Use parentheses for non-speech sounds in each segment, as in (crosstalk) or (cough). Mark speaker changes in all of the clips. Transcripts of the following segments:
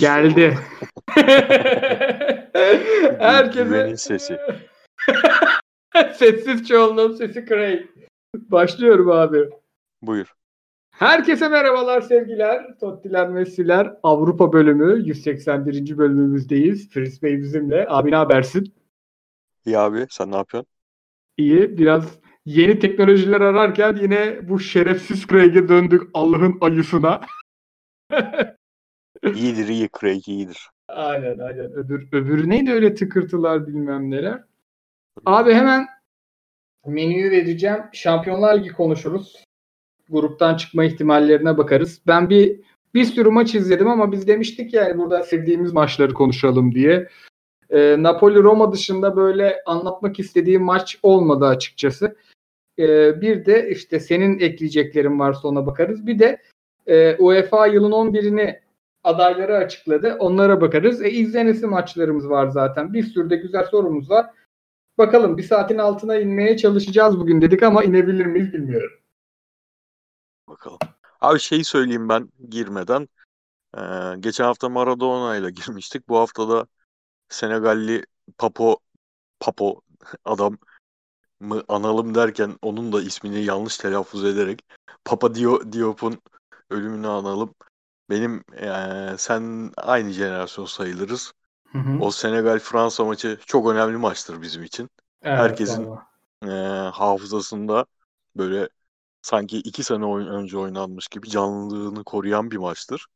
Speaker 1: Geldi. (laughs)
Speaker 2: Herkese... Güvenin sesi. (laughs)
Speaker 1: Sessiz çoğunluğun sesi Craig. Başlıyorum abi.
Speaker 2: Buyur.
Speaker 1: Herkese merhabalar sevgiler. Tottiler Messi'ler Avrupa bölümü 181. bölümümüzdeyiz. Fris Bey bizimle. Abi ne habersin?
Speaker 2: İyi abi sen ne yapıyorsun?
Speaker 1: İyi. Biraz yeni teknolojiler ararken yine bu şerefsiz Craig'e döndük Allah'ın ayısına. (laughs)
Speaker 2: İyidir iyi Craig iyidir.
Speaker 1: Aynen aynen. Öbür, öbürü neydi öyle tıkırtılar bilmem neler. Abi hemen menüyü vereceğim. Şampiyonlar Ligi konuşuruz. Gruptan çıkma ihtimallerine bakarız. Ben bir bir sürü maç izledim ama biz demiştik yani burada sevdiğimiz maçları konuşalım diye. E, Napoli Roma dışında böyle anlatmak istediğim maç olmadı açıkçası. E, bir de işte senin ekleyeceklerin varsa ona bakarız. Bir de e, UEFA yılın 11'ini adayları açıkladı. Onlara bakarız. E, izlenesi maçlarımız var zaten. Bir sürü de güzel sorumuz var. Bakalım bir saatin altına inmeye çalışacağız bugün dedik ama inebilir miyiz bilmiyorum.
Speaker 2: Bakalım. Abi şeyi söyleyeyim ben girmeden. Ee, geçen hafta Maradona ile (laughs) girmiştik. Bu hafta da Senegalli Papo Papo (laughs) adam mı analım derken onun da ismini yanlış telaffuz ederek Papa Diop'un ölümünü analım. Benim e, sen aynı jenerasyon sayılırız. Hı hı. O Senegal-Fransa maçı çok önemli maçtır bizim için. Evet, Herkesin e, hafızasında böyle sanki iki sene önce oynanmış gibi canlılığını koruyan bir maçtır.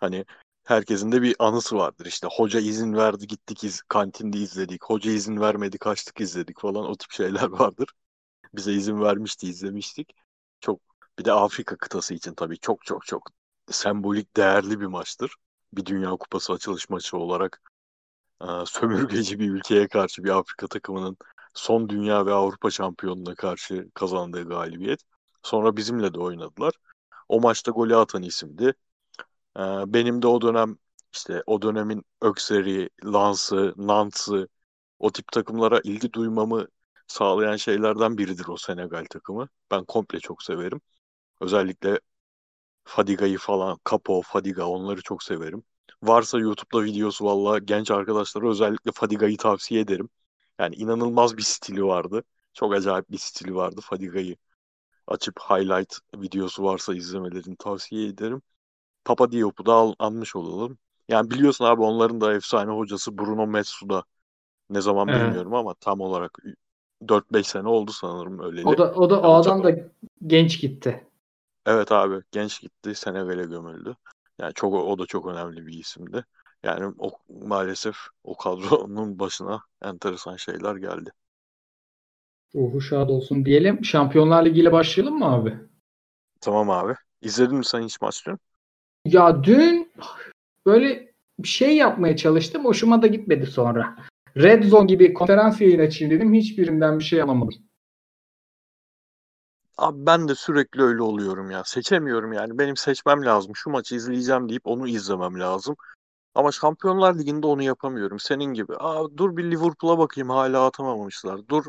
Speaker 2: Hani herkesin de bir anısı vardır. İşte hoca izin verdi gittik iz, kantinde izledik. Hoca izin vermedi kaçtık izledik falan o tip şeyler (laughs) vardır. Bize izin vermişti izlemiştik. Çok bir de Afrika kıtası için tabii çok çok çok sembolik değerli bir maçtır. Bir Dünya Kupası açılış maçı olarak e, sömürgeci bir ülkeye karşı bir Afrika takımının son Dünya ve Avrupa şampiyonuna karşı kazandığı galibiyet. Sonra bizimle de oynadılar. O maçta golü atan isimdi. E, benim de o dönem işte o dönemin Ökseri, Lans'ı, Nants'ı o tip takımlara ilgi duymamı sağlayan şeylerden biridir o Senegal takımı. Ben komple çok severim. Özellikle Fadiga'yı falan, Capo, Fadiga onları çok severim. Varsa YouTube'da videosu valla genç arkadaşlara özellikle Fadiga'yı tavsiye ederim. Yani inanılmaz bir stili vardı. Çok acayip bir stili vardı Fadiga'yı. Açıp highlight videosu varsa izlemelerini tavsiye ederim. Papa Diop'u da al, almış olalım. Yani biliyorsun abi onların da efsane hocası Bruno Metsu'da. Ne zaman evet. bilmiyorum ama tam olarak 4-5 sene oldu sanırım öyle.
Speaker 1: O da o da o adam da genç gitti.
Speaker 2: Evet abi genç gitti Senegal'e gömüldü. Yani çok o da çok önemli bir isimdi. Yani o, maalesef o kadronun başına enteresan şeyler geldi.
Speaker 1: Ruhu şad olsun diyelim. Şampiyonlar Ligi ile başlayalım mı abi?
Speaker 2: Tamam abi. İzledin mi sen hiç maç dün?
Speaker 1: Ya dün böyle bir şey yapmaya çalıştım. Hoşuma da gitmedi sonra. Red Zone gibi konferans yayın açayım dedim. Hiçbirinden bir şey alamadım.
Speaker 2: Abi ben de sürekli öyle oluyorum ya. Seçemiyorum yani. Benim seçmem lazım. Şu maçı izleyeceğim deyip onu izlemem lazım. Ama Şampiyonlar Ligi'nde onu yapamıyorum. Senin gibi. Aa, dur bir Liverpool'a bakayım hala atamamışlar. Dur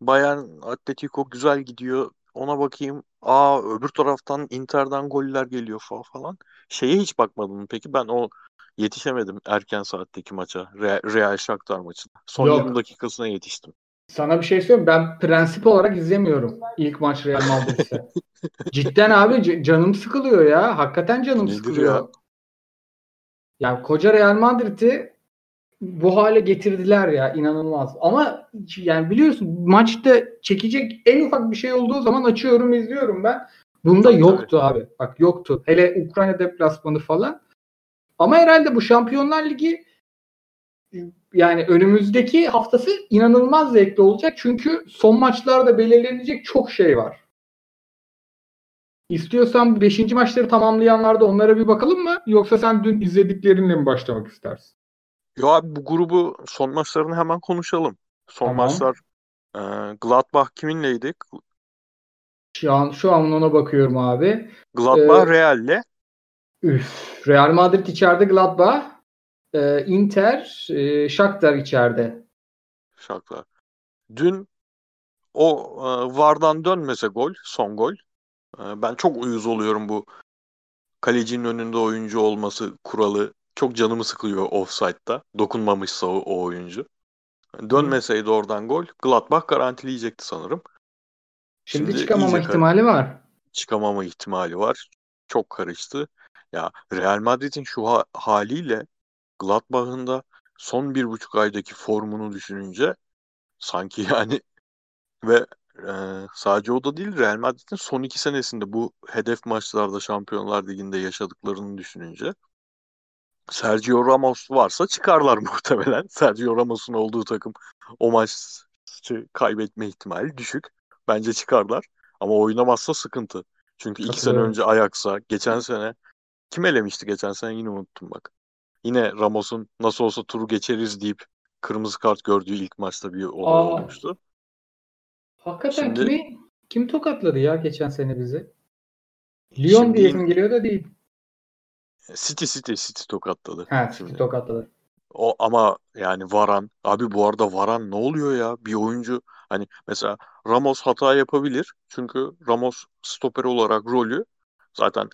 Speaker 2: Bayern Atletico güzel gidiyor. Ona bakayım. Aa öbür taraftan Inter'den goller geliyor falan. Şeye hiç bakmadım peki. Ben o yetişemedim erken saatteki maça. Real, Real Shakhtar maçına. Son Yok. 20 dakikasına yetiştim.
Speaker 1: Sana bir şey söyleyeyim. Ben prensip olarak izlemiyorum ilk maç Real Madrid'se. (laughs) Cidden abi canım sıkılıyor ya. Hakikaten canım Nedir sıkılıyor. Ya? ya koca Real Madrid'i bu hale getirdiler ya inanılmaz. Ama yani biliyorsun maçta çekecek en ufak bir şey olduğu zaman açıyorum izliyorum ben. Bunda yoktu abi. Bak yoktu. Hele Ukrayna deplasmanı falan. Ama herhalde bu Şampiyonlar Ligi yani önümüzdeki haftası inanılmaz zevkli olacak. Çünkü son maçlarda belirlenecek çok şey var. İstiyorsan 5. maçları tamamlayanlarda onlara bir bakalım mı? Yoksa sen dün izlediklerinle mi başlamak istersin?
Speaker 2: Ya abi bu grubu son maçlarını hemen konuşalım. Son tamam. maçlar e, Gladbach kiminleydi?
Speaker 1: Şu an şu an ona bakıyorum abi.
Speaker 2: Gladbach ee, Real'le.
Speaker 1: Üf, Real Madrid içeride Gladbach. E, Inter, e, Shakhtar içeride.
Speaker 2: Shakhtar. Dün o e, VAR'dan dönmese gol, son gol. E, ben çok uyuz oluyorum bu kalecinin önünde oyuncu olması kuralı çok canımı sıkılıyor offside'da. Dokunmamışsa o, o oyuncu. Dönmeseydi oradan gol Gladbach garantileyecekti sanırım.
Speaker 1: Şimdi, Şimdi çıkamama ihtimali var.
Speaker 2: Çıkamama ihtimali var. Çok karıştı. Ya Real Madrid'in şu ha- haliyle Gladbach'ın da son bir buçuk aydaki formunu düşününce sanki (laughs) yani ve e, sadece o da değil Real Madrid'in son iki senesinde bu hedef maçlarda Şampiyonlar Ligi'nde yaşadıklarını düşününce Sergio Ramos varsa çıkarlar (laughs) muhtemelen. Sergio Ramos'un olduğu takım o maç kaybetme ihtimali düşük. Bence çıkarlar. Ama oynamazsa sıkıntı. Çünkü iki sene önce Ajax'a, geçen sene kim elemişti geçen sene yine unuttum bak. Yine Ramos'un nasıl olsa turu geçeriz deyip kırmızı kart gördüğü ilk maçta bir olay Aa, olmuştu.
Speaker 1: Hakikaten Şimdi, kimi kim tokatladı ya geçen sene bizi? Lyon şimdi, diyesim geliyor da değil.
Speaker 2: City City City tokatladı.
Speaker 1: Ha City tokatladı.
Speaker 2: O ama yani Varan abi bu arada Varan ne oluyor ya? Bir oyuncu hani mesela Ramos hata yapabilir. Çünkü Ramos stoper olarak rolü zaten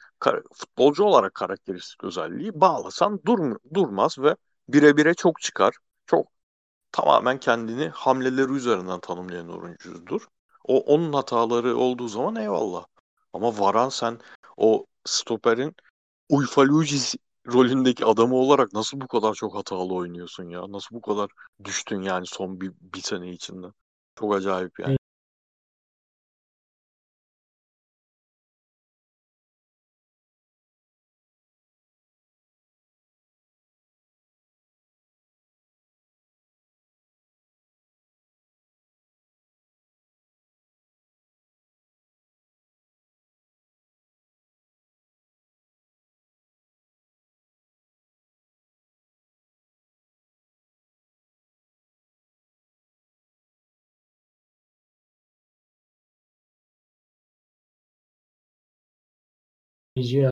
Speaker 2: futbolcu olarak karakteristik özelliği bağlasan dur durmaz ve bire bire çok çıkar. Çok tamamen kendini hamleleri üzerinden tanımlayan oyuncudur. O onun hataları olduğu zaman eyvallah. Ama Varan sen o stoperin Uyfaluci rolündeki adamı olarak nasıl bu kadar çok hatalı oynuyorsun ya? Nasıl bu kadar düştün yani son bir, bir sene içinde? Çok acayip yani.
Speaker 1: Feci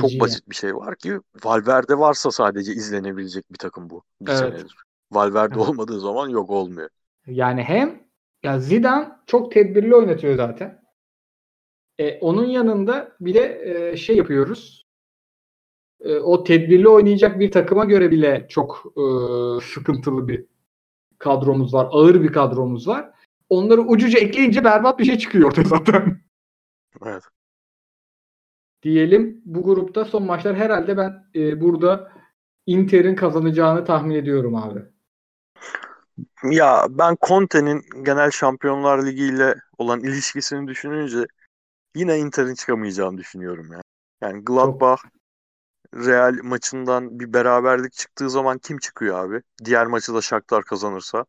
Speaker 2: Çok basit bir şey var ki Valverde varsa sadece izlenebilecek bir takım bu. Bir evet. senedir. Valverde evet. olmadığı zaman yok olmuyor.
Speaker 1: Yani hem ya Zidane çok tedbirli oynatıyor zaten. E, onun yanında bir de e, şey yapıyoruz. E, o tedbirli oynayacak bir takıma göre bile çok e, sıkıntılı bir kadromuz var. Ağır bir kadromuz var. Onları ucuca ekleyince berbat bir şey çıkıyor ortaya zaten.
Speaker 2: Evet.
Speaker 1: Diyelim bu grupta son maçlar herhalde ben e, burada Inter'in kazanacağını tahmin ediyorum abi.
Speaker 2: Ya ben Conte'nin genel Şampiyonlar Ligi ile olan ilişkisini düşününce yine Inter'in çıkamayacağını düşünüyorum ya. Yani Gladbach. Real maçından bir beraberlik çıktığı zaman kim çıkıyor abi? Diğer maçı da Shakhtar kazanırsa.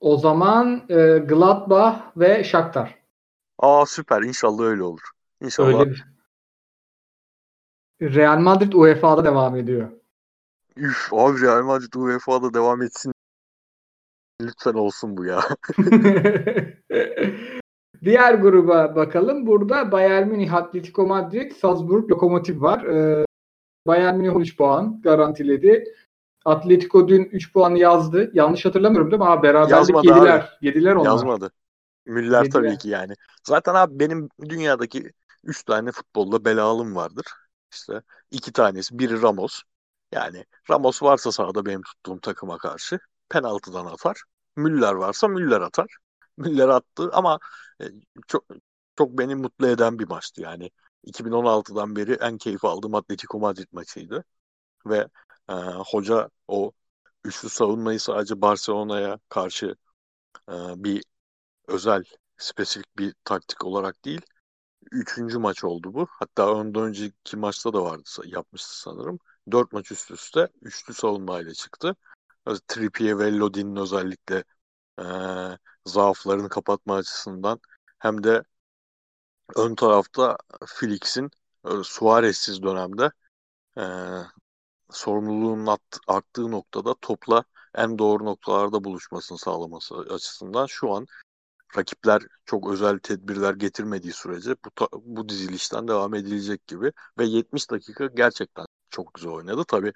Speaker 1: O zaman e, Gladbach ve Shakhtar.
Speaker 2: Aa süper. İnşallah öyle olur. İnşallah. Öyle bir...
Speaker 1: Real Madrid UEFA'da devam ediyor.
Speaker 2: Üf abi Real Madrid UEFA'da devam etsin. Lütfen olsun bu ya. (laughs)
Speaker 1: Diğer gruba bakalım. Burada Bayern Münih, Atletico Madrid, Salzburg, Lokomotiv var. Ee, Bayern Münih 13 puan garantiledi. Atletico dün 3 puanı yazdı. Yanlış hatırlamıyorum değil mi? Ha, beraberlik Yazmadı yediler. Abi. Yediler onlar.
Speaker 2: Yazmadı. Müller tabii ki yani. Zaten abi benim dünyadaki 3 tane futbolla belalım vardır. İşte iki tanesi. Biri Ramos. Yani Ramos varsa sahada benim tuttuğum takıma karşı penaltıdan atar. Müller varsa Müller atar. Müller attı ama e, çok çok beni mutlu eden bir maçtı yani. 2016'dan beri en keyif aldığım Atletico Madrid maçıydı. Ve e, hoca o üçlü savunmayı sadece Barcelona'ya karşı e, bir özel, spesifik bir taktik olarak değil, üçüncü maç oldu bu. Hatta ondan önceki maçta da vardı yapmıştı sanırım. Dört maç üst üste üçlü savunmayla çıktı. Trippier ve Lodin'in özellikle e, zaaflarını kapatma açısından hem de ön tarafta Felix'in e, Suarez'siz dönemde e, sorumluluğun at, arttığı noktada topla en doğru noktalarda buluşmasını sağlaması açısından şu an rakipler çok özel tedbirler getirmediği sürece bu, bu dizilişten devam edilecek gibi ve 70 dakika gerçekten çok güzel oynadı. Tabi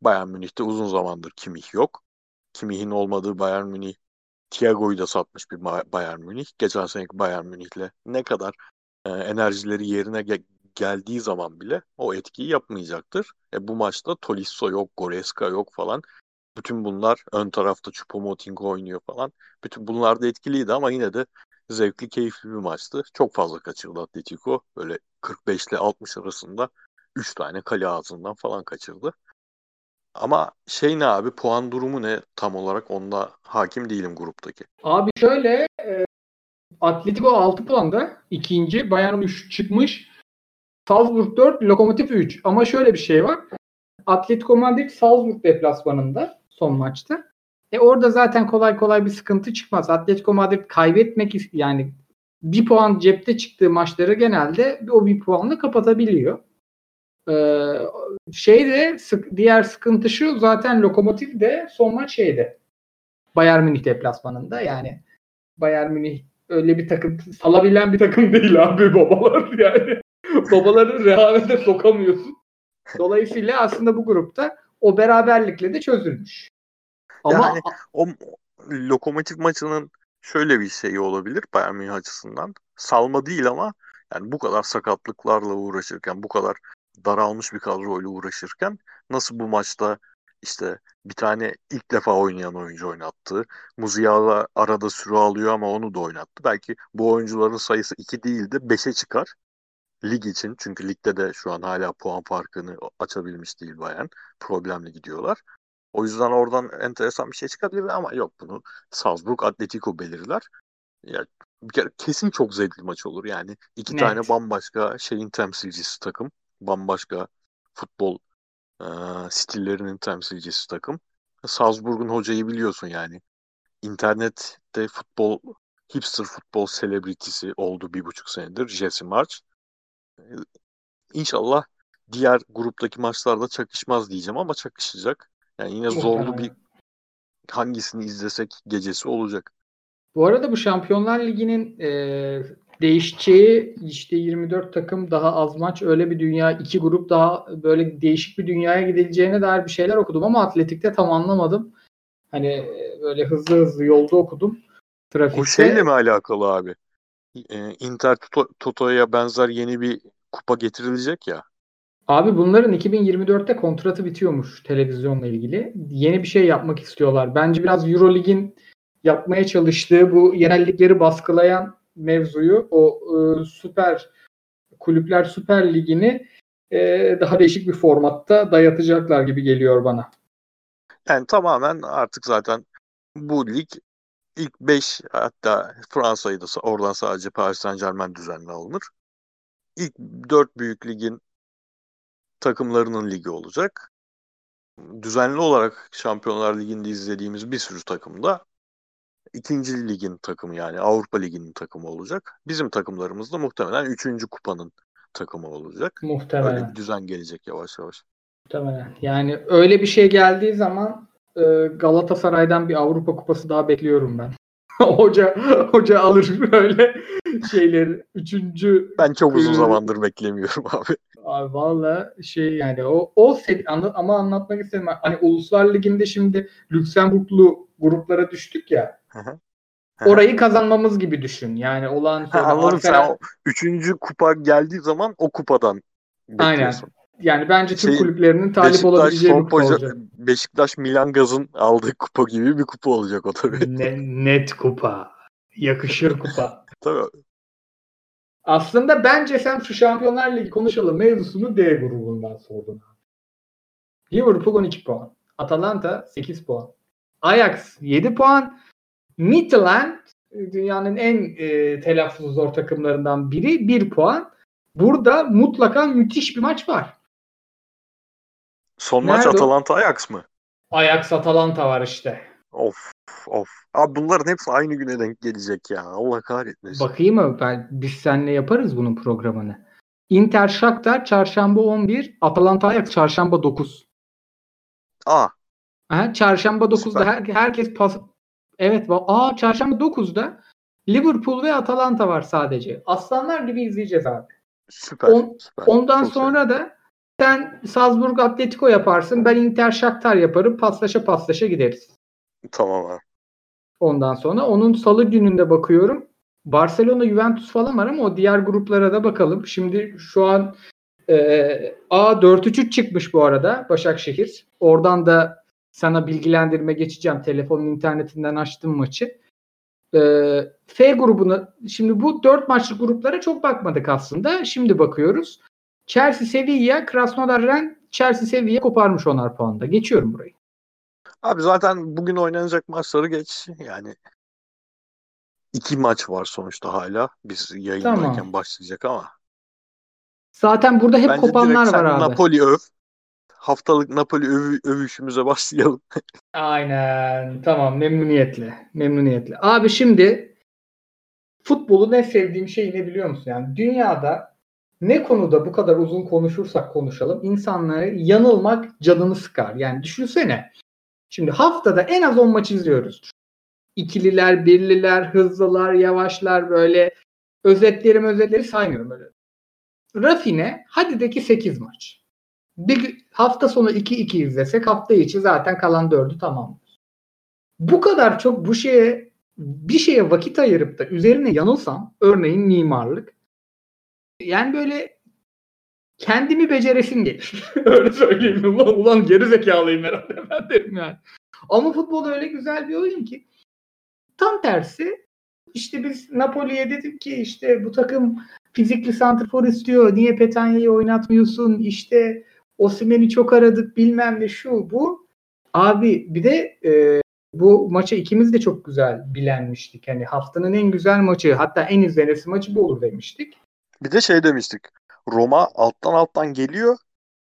Speaker 2: Bayern Münih'te uzun zamandır Kimih yok. Kimih'in olmadığı Bayern Münih Thiago'yu da satmış bir Bayern Münih. Geçen seneki Bayern Münih'le ne kadar e, enerjileri yerine ge- geldiği zaman bile o etkiyi yapmayacaktır. E bu maçta Tolisso yok, Goreska yok falan. Bütün bunlar ön tarafta Choupo-Moting oynuyor falan. Bütün bunlar da etkiliydi ama yine de zevkli, keyifli bir maçtı. Çok fazla kaçırdı Atletico. Böyle 45 ile 60 arasında 3 tane kale ağzından falan kaçırdı. Ama şey ne abi puan durumu ne tam olarak onda hakim değilim gruptaki.
Speaker 1: Abi şöyle e, Atletico 6 puanda ikinci Bayern 3 çıkmış. Salzburg 4, Lokomotiv 3. Ama şöyle bir şey var. Atletico Madrid Salzburg deplasmanında son maçta. E orada zaten kolay kolay bir sıkıntı çıkmaz. Atletico Madrid kaybetmek yani bir puan cepte çıktığı maçları genelde o bir puanla kapatabiliyor. Ee, şey de sık, diğer sıkıntı şu zaten Lokomotiv de son maç şeydi. Bayern Münih deplasmanında yani Bayern Münih öyle bir takım salabilen bir takım değil abi babalar yani. (laughs) Babaları rehavete sokamıyorsun. Dolayısıyla aslında bu grupta o beraberlikle de çözülmüş.
Speaker 2: Ama yani o lokomotif maçının şöyle bir şeyi olabilir Bayern Münih açısından. Salma değil ama yani bu kadar sakatlıklarla uğraşırken, bu kadar daralmış bir kadroyla uğraşırken nasıl bu maçta işte bir tane ilk defa oynayan oyuncu oynattı. Muziala arada süre alıyor ama onu da oynattı. Belki bu oyuncuların sayısı 2 değil de 5'e çıkar lig için. Çünkü ligde de şu an hala puan farkını açabilmiş değil Bayern. Problemli gidiyorlar. O yüzden oradan enteresan bir şey çıkabilir ama yok bunu Salzburg Atletico belirler. Ya bir kere kesin çok zevkli maç olur. Yani iki Net. tane bambaşka şeyin temsilcisi takım. Bambaşka futbol e, stillerinin temsilcisi takım. Salzburg'un hocayı biliyorsun yani. İnternette futbol hipster futbol selebritisi oldu bir buçuk senedir. Jesse March. İnşallah diğer gruptaki maçlarda çakışmaz diyeceğim ama çakışacak. Yani yine zorlu bir hangisini izlesek gecesi olacak.
Speaker 1: Bu arada bu Şampiyonlar Ligi'nin e, değişeceği işte 24 takım daha az maç öyle bir dünya iki grup daha böyle değişik bir dünyaya gidileceğine dair bir şeyler okudum ama atletikte tam anlamadım. Hani e, böyle hızlı hızlı yolda okudum.
Speaker 2: Trafikte. O şeyle mi alakalı abi? Ee, Inter Toto'ya benzer yeni bir kupa getirilecek ya.
Speaker 1: Abi bunların 2024'te kontratı bitiyormuş televizyonla ilgili. Yeni bir şey yapmak istiyorlar. Bence biraz Eurolig'in yapmaya çalıştığı bu yenillikleri baskılayan mevzuyu o e, süper kulüpler süper ligini e, daha değişik bir formatta dayatacaklar gibi geliyor bana.
Speaker 2: Yani tamamen artık zaten bu lig ilk 5 hatta Fransa'yı da oradan sadece Paris Saint Germain düzenli alınır. İlk 4 büyük ligin takımlarının ligi olacak. Düzenli olarak Şampiyonlar Ligi'nde izlediğimiz bir sürü takımda ikinci ligin takımı yani Avrupa Ligi'nin takımı olacak. Bizim takımlarımız da muhtemelen üçüncü kupanın takımı olacak.
Speaker 1: Muhtemelen.
Speaker 2: Öyle bir düzen gelecek yavaş yavaş.
Speaker 1: Muhtemelen. Yani öyle bir şey geldiği zaman e, Galatasaray'dan bir Avrupa Kupası daha bekliyorum ben. (laughs) hoca hoca alır böyle şeyleri. Üçüncü
Speaker 2: Ben çok uzun zamandır beklemiyorum (laughs) abi.
Speaker 1: Abi valla şey yani o o seri, ama anlatmak istedim. Hani Uluslar Ligi'nde şimdi Lüksemburglu gruplara düştük ya. Orayı kazanmamız gibi düşün. Yani olan
Speaker 2: sonra anladım Arsenal... sen o üçüncü kupa geldiği zaman o kupadan
Speaker 1: bekliyorsun. Aynen. Yani bence Türk şey, kulüplerinin talip Beşiktaş, olabileceği bir kupa olacak.
Speaker 2: Beşiktaş Milan Gaz'ın aldığı kupa gibi bir kupa olacak o tabii.
Speaker 1: Ne, net kupa. Yakışır kupa. (laughs)
Speaker 2: tabii.
Speaker 1: Aslında bence sen şu Şampiyonlar Ligi konuşalım mevzusunu D grubundan sordun. Liverpool 12 puan. Atalanta 8 puan. Ajax 7 puan. Midland dünyanın en e, telaffuzu zor takımlarından biri 1 puan. Burada mutlaka müthiş bir maç var.
Speaker 2: Son Nerede maç Atalanta Ajax mı?
Speaker 1: Ajax Atalanta var işte.
Speaker 2: Of of. Abi bunların hepsi aynı güne denk gelecek ya. Allah kahretmesin.
Speaker 1: Bakayım mı? Ben, biz seninle yaparız bunun programını. Inter Shakhtar çarşamba 11, Atalanta Ajax çarşamba 9.
Speaker 2: Aa.
Speaker 1: Aha, çarşamba 9'da her, herkes pas Evet, aa çarşamba 9'da Liverpool ve Atalanta var sadece. Aslanlar gibi izleyeceğiz abi.
Speaker 2: Süper. On, süper.
Speaker 1: Ondan Çok sonra güzel. da sen Salzburg Atletico yaparsın. Ben Inter Shakhtar yaparım. Paslaşa paslaşa gideriz.
Speaker 2: Tamam abi.
Speaker 1: Ondan sonra onun salı gününde bakıyorum. Barcelona, Juventus falan var ama o diğer gruplara da bakalım. Şimdi şu an e, A 4-3-3 çıkmış bu arada Başakşehir. Oradan da sana bilgilendirme geçeceğim. Telefonun internetinden açtım maçı. E, F grubuna şimdi bu 4 maçlı gruplara çok bakmadık aslında. Şimdi bakıyoruz. Chelsea, Sevilla, Krasnodar, Ren, Chelsea, Sevilla koparmış onar puanda. Geçiyorum burayı.
Speaker 2: Abi zaten bugün oynanacak maçları geç. Yani iki maç var sonuçta hala. Biz yayındayken tamam. başlayacak ama.
Speaker 1: Zaten burada hep Bence kopanlar var abi.
Speaker 2: Napoli öv. Haftalık Napoli öv övüşümüze başlayalım. (laughs)
Speaker 1: Aynen. Tamam memnuniyetle. Memnuniyetle. Abi şimdi futbolu ne sevdiğim şey ne biliyor musun? Yani dünyada ne konuda bu kadar uzun konuşursak konuşalım insanları yanılmak canını sıkar. Yani düşünsene. Şimdi haftada en az 10 maç izliyoruz. İkililer, birliler, hızlılar, yavaşlar böyle özetleri özetleri saymıyorum böyle. Rafine hadi de ki 8 maç. Bir hafta sonu 2-2 izlesek hafta içi zaten kalan 4'ü tamamdır. Bu kadar çok bu şeye bir şeye vakit ayırıp da üzerine yanılsam örneğin mimarlık yani böyle kendimi beceresim gelir. (laughs) öyle söyleyeyim. Ulan, ulan geri zekalıyım herhalde ben derim yani. Ama futbol öyle güzel bir oyun ki tam tersi işte biz Napoli'ye dedik ki işte bu takım fizikli santrfor istiyor. Niye Petanya'yı oynatmıyorsun? İşte Osimhen'i çok aradık bilmem ne şu bu. Abi bir de e, bu maça ikimiz de çok güzel bilenmiştik. Hani haftanın en güzel maçı hatta en izlenesi maçı bu olur demiştik.
Speaker 2: Bir de şey demiştik. Roma alttan alttan geliyor.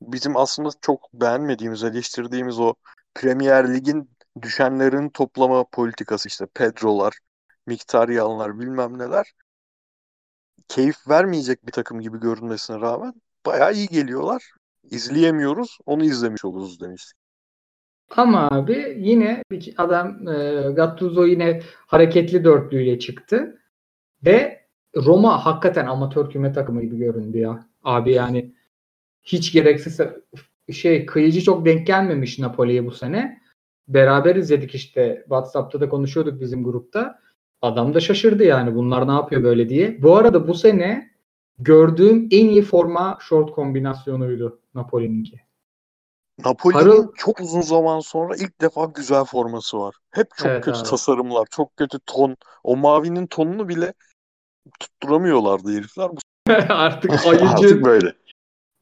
Speaker 2: Bizim aslında çok beğenmediğimiz, eleştirdiğimiz o Premier Lig'in düşenlerin toplama politikası işte Pedro'lar, Miktaryanlar bilmem neler keyif vermeyecek bir takım gibi görünmesine rağmen bayağı iyi geliyorlar. İzleyemiyoruz, onu izlemiş oluruz demiştik.
Speaker 1: Ama abi yine adam e, Gattuso yine hareketli dörtlüyle çıktı ve Roma hakikaten amatör küme takımı gibi göründü ya. Abi yani hiç gereksiz şey kıyıcı çok denk gelmemiş Napoli'ye bu sene. Beraber izledik işte WhatsApp'ta da konuşuyorduk bizim grupta. Adam da şaşırdı yani bunlar ne yapıyor böyle diye. Bu arada bu sene gördüğüm en iyi forma short kombinasyonuydu Napoli'ninki.
Speaker 2: Napoli'nin Harıl... çok uzun zaman sonra ilk defa güzel forması var. Hep çok evet, kötü abi. tasarımlar, çok kötü ton. O mavinin tonunu bile tutturamıyorlardı herifler. (laughs)
Speaker 1: Artık (laughs) ayıcı, Artık böyle.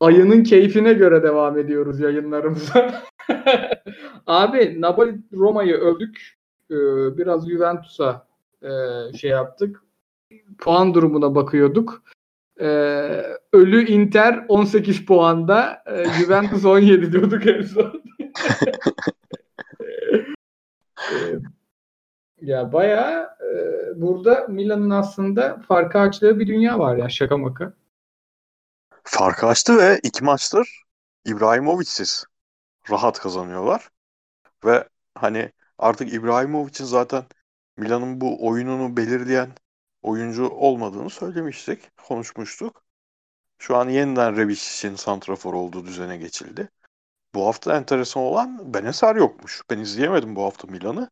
Speaker 1: Ayının keyfine göre devam ediyoruz yayınlarımıza. (laughs) Abi Napoli Roma'yı övdük. Ee, biraz Juventus'a e, şey yaptık. Puan durumuna bakıyorduk. Ee, ölü Inter 18 puanda. E, Juventus 17 diyorduk en son. Ya bayağı e, burada Milan'ın aslında farkı açtığı bir dünya var ya şaka maka.
Speaker 2: Farkı açtı ve iki maçtır İbrahimovic'siz rahat kazanıyorlar. Ve hani artık İbrahimovic'in zaten Milan'ın bu oyununu belirleyen oyuncu olmadığını söylemiştik, konuşmuştuk. Şu an yeniden Rebic'in santrafor olduğu düzene geçildi. Bu hafta enteresan olan Beneser yokmuş. Ben izleyemedim bu hafta Milan'ı.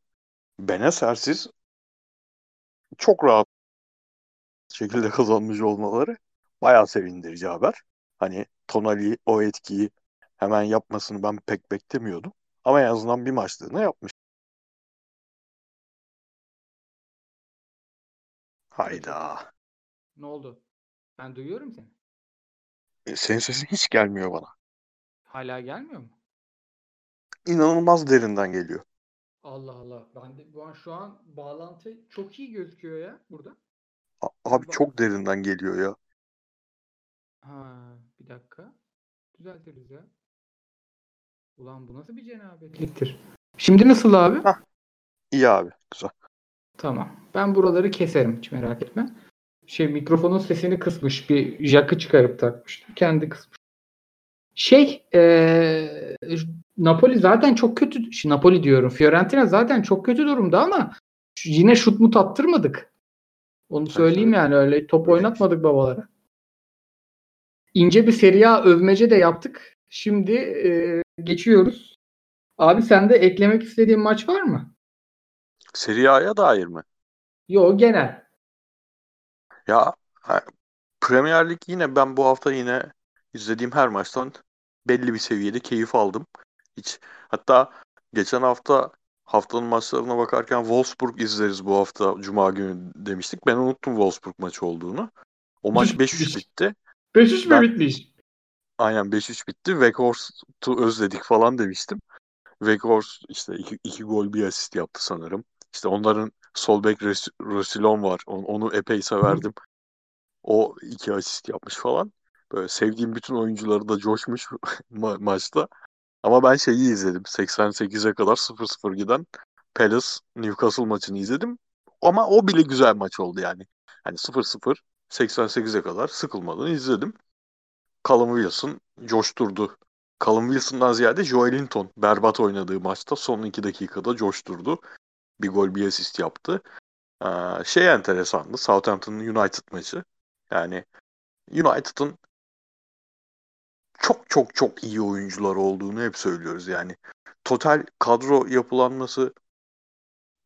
Speaker 2: Beneser'siz çok rahat şekilde kazanmış olmaları bayağı sevindirici haber. Hani Tonali o etkiyi hemen yapmasını ben pek beklemiyordum. Ama en azından bir maçlığına yapmış. Hayda.
Speaker 1: Ne oldu? Ben duyuyorum seni.
Speaker 2: E, senin sesin hiç gelmiyor bana.
Speaker 1: Hala gelmiyor mu?
Speaker 2: İnanılmaz derinden geliyor.
Speaker 1: Allah Allah. Ben de bu an şu an bağlantı çok iyi gözüküyor ya burada.
Speaker 2: A- abi çok derinden geliyor ya.
Speaker 1: Ha, bir dakika. Düzeltiriz ya. Ulan bu nasıl bir cenabetliktir? Şimdi nasıl abi? Hah.
Speaker 2: İyi abi. Güzel.
Speaker 1: Tamam. Ben buraları keserim. Hiç merak etme. Şey mikrofonun sesini kısmış. Bir jackı çıkarıp takmıştım. Kendi kısmış. Şey ee, Napoli zaten çok kötü. Şimdi Napoli diyorum. Fiorentina zaten çok kötü durumda ama yine şut mut attırmadık. Onu söyleyeyim yani öyle top oynatmadık babalara. İnce bir Serie A övmece de yaptık. Şimdi e, geçiyoruz. Abi sende eklemek istediğin maç var mı?
Speaker 2: Serie A'ya dair mi?
Speaker 1: Yok genel.
Speaker 2: Ya Premier Lig yine ben bu hafta yine izlediğim her maçtan belli bir seviyede keyif aldım. Hiç hatta geçen hafta haftanın maçlarına bakarken Wolfsburg izleriz bu hafta Cuma günü demiştik. Ben unuttum Wolfsburg maçı olduğunu. O maç 5-3 bitti.
Speaker 1: 5-3 mü bitmiş?
Speaker 2: Aynen 5-3 bitti. Weghorst'u özledik falan demiştim. Weghorst işte iki, iki gol bir asist yaptı sanırım. İşte onların sol bek Rosilon var. Onu, onu epey severdim. O iki asist yapmış falan. Böyle sevdiğim bütün oyuncuları da coşmuş (laughs) ma- maçta. Ama ben şeyi izledim. 88'e kadar 0-0 giden Palace Newcastle maçını izledim. Ama o bile güzel maç oldu yani. Hani 0-0 88'e kadar sıkılmadan izledim. Callum Wilson coşturdu. Callum Wilson'dan ziyade Joe Linton berbat oynadığı maçta son iki dakikada coşturdu. Bir gol bir asist yaptı. Ee, şey enteresandı. Southampton United maçı. Yani United'ın çok çok çok iyi oyuncular olduğunu hep söylüyoruz yani. Total kadro yapılanması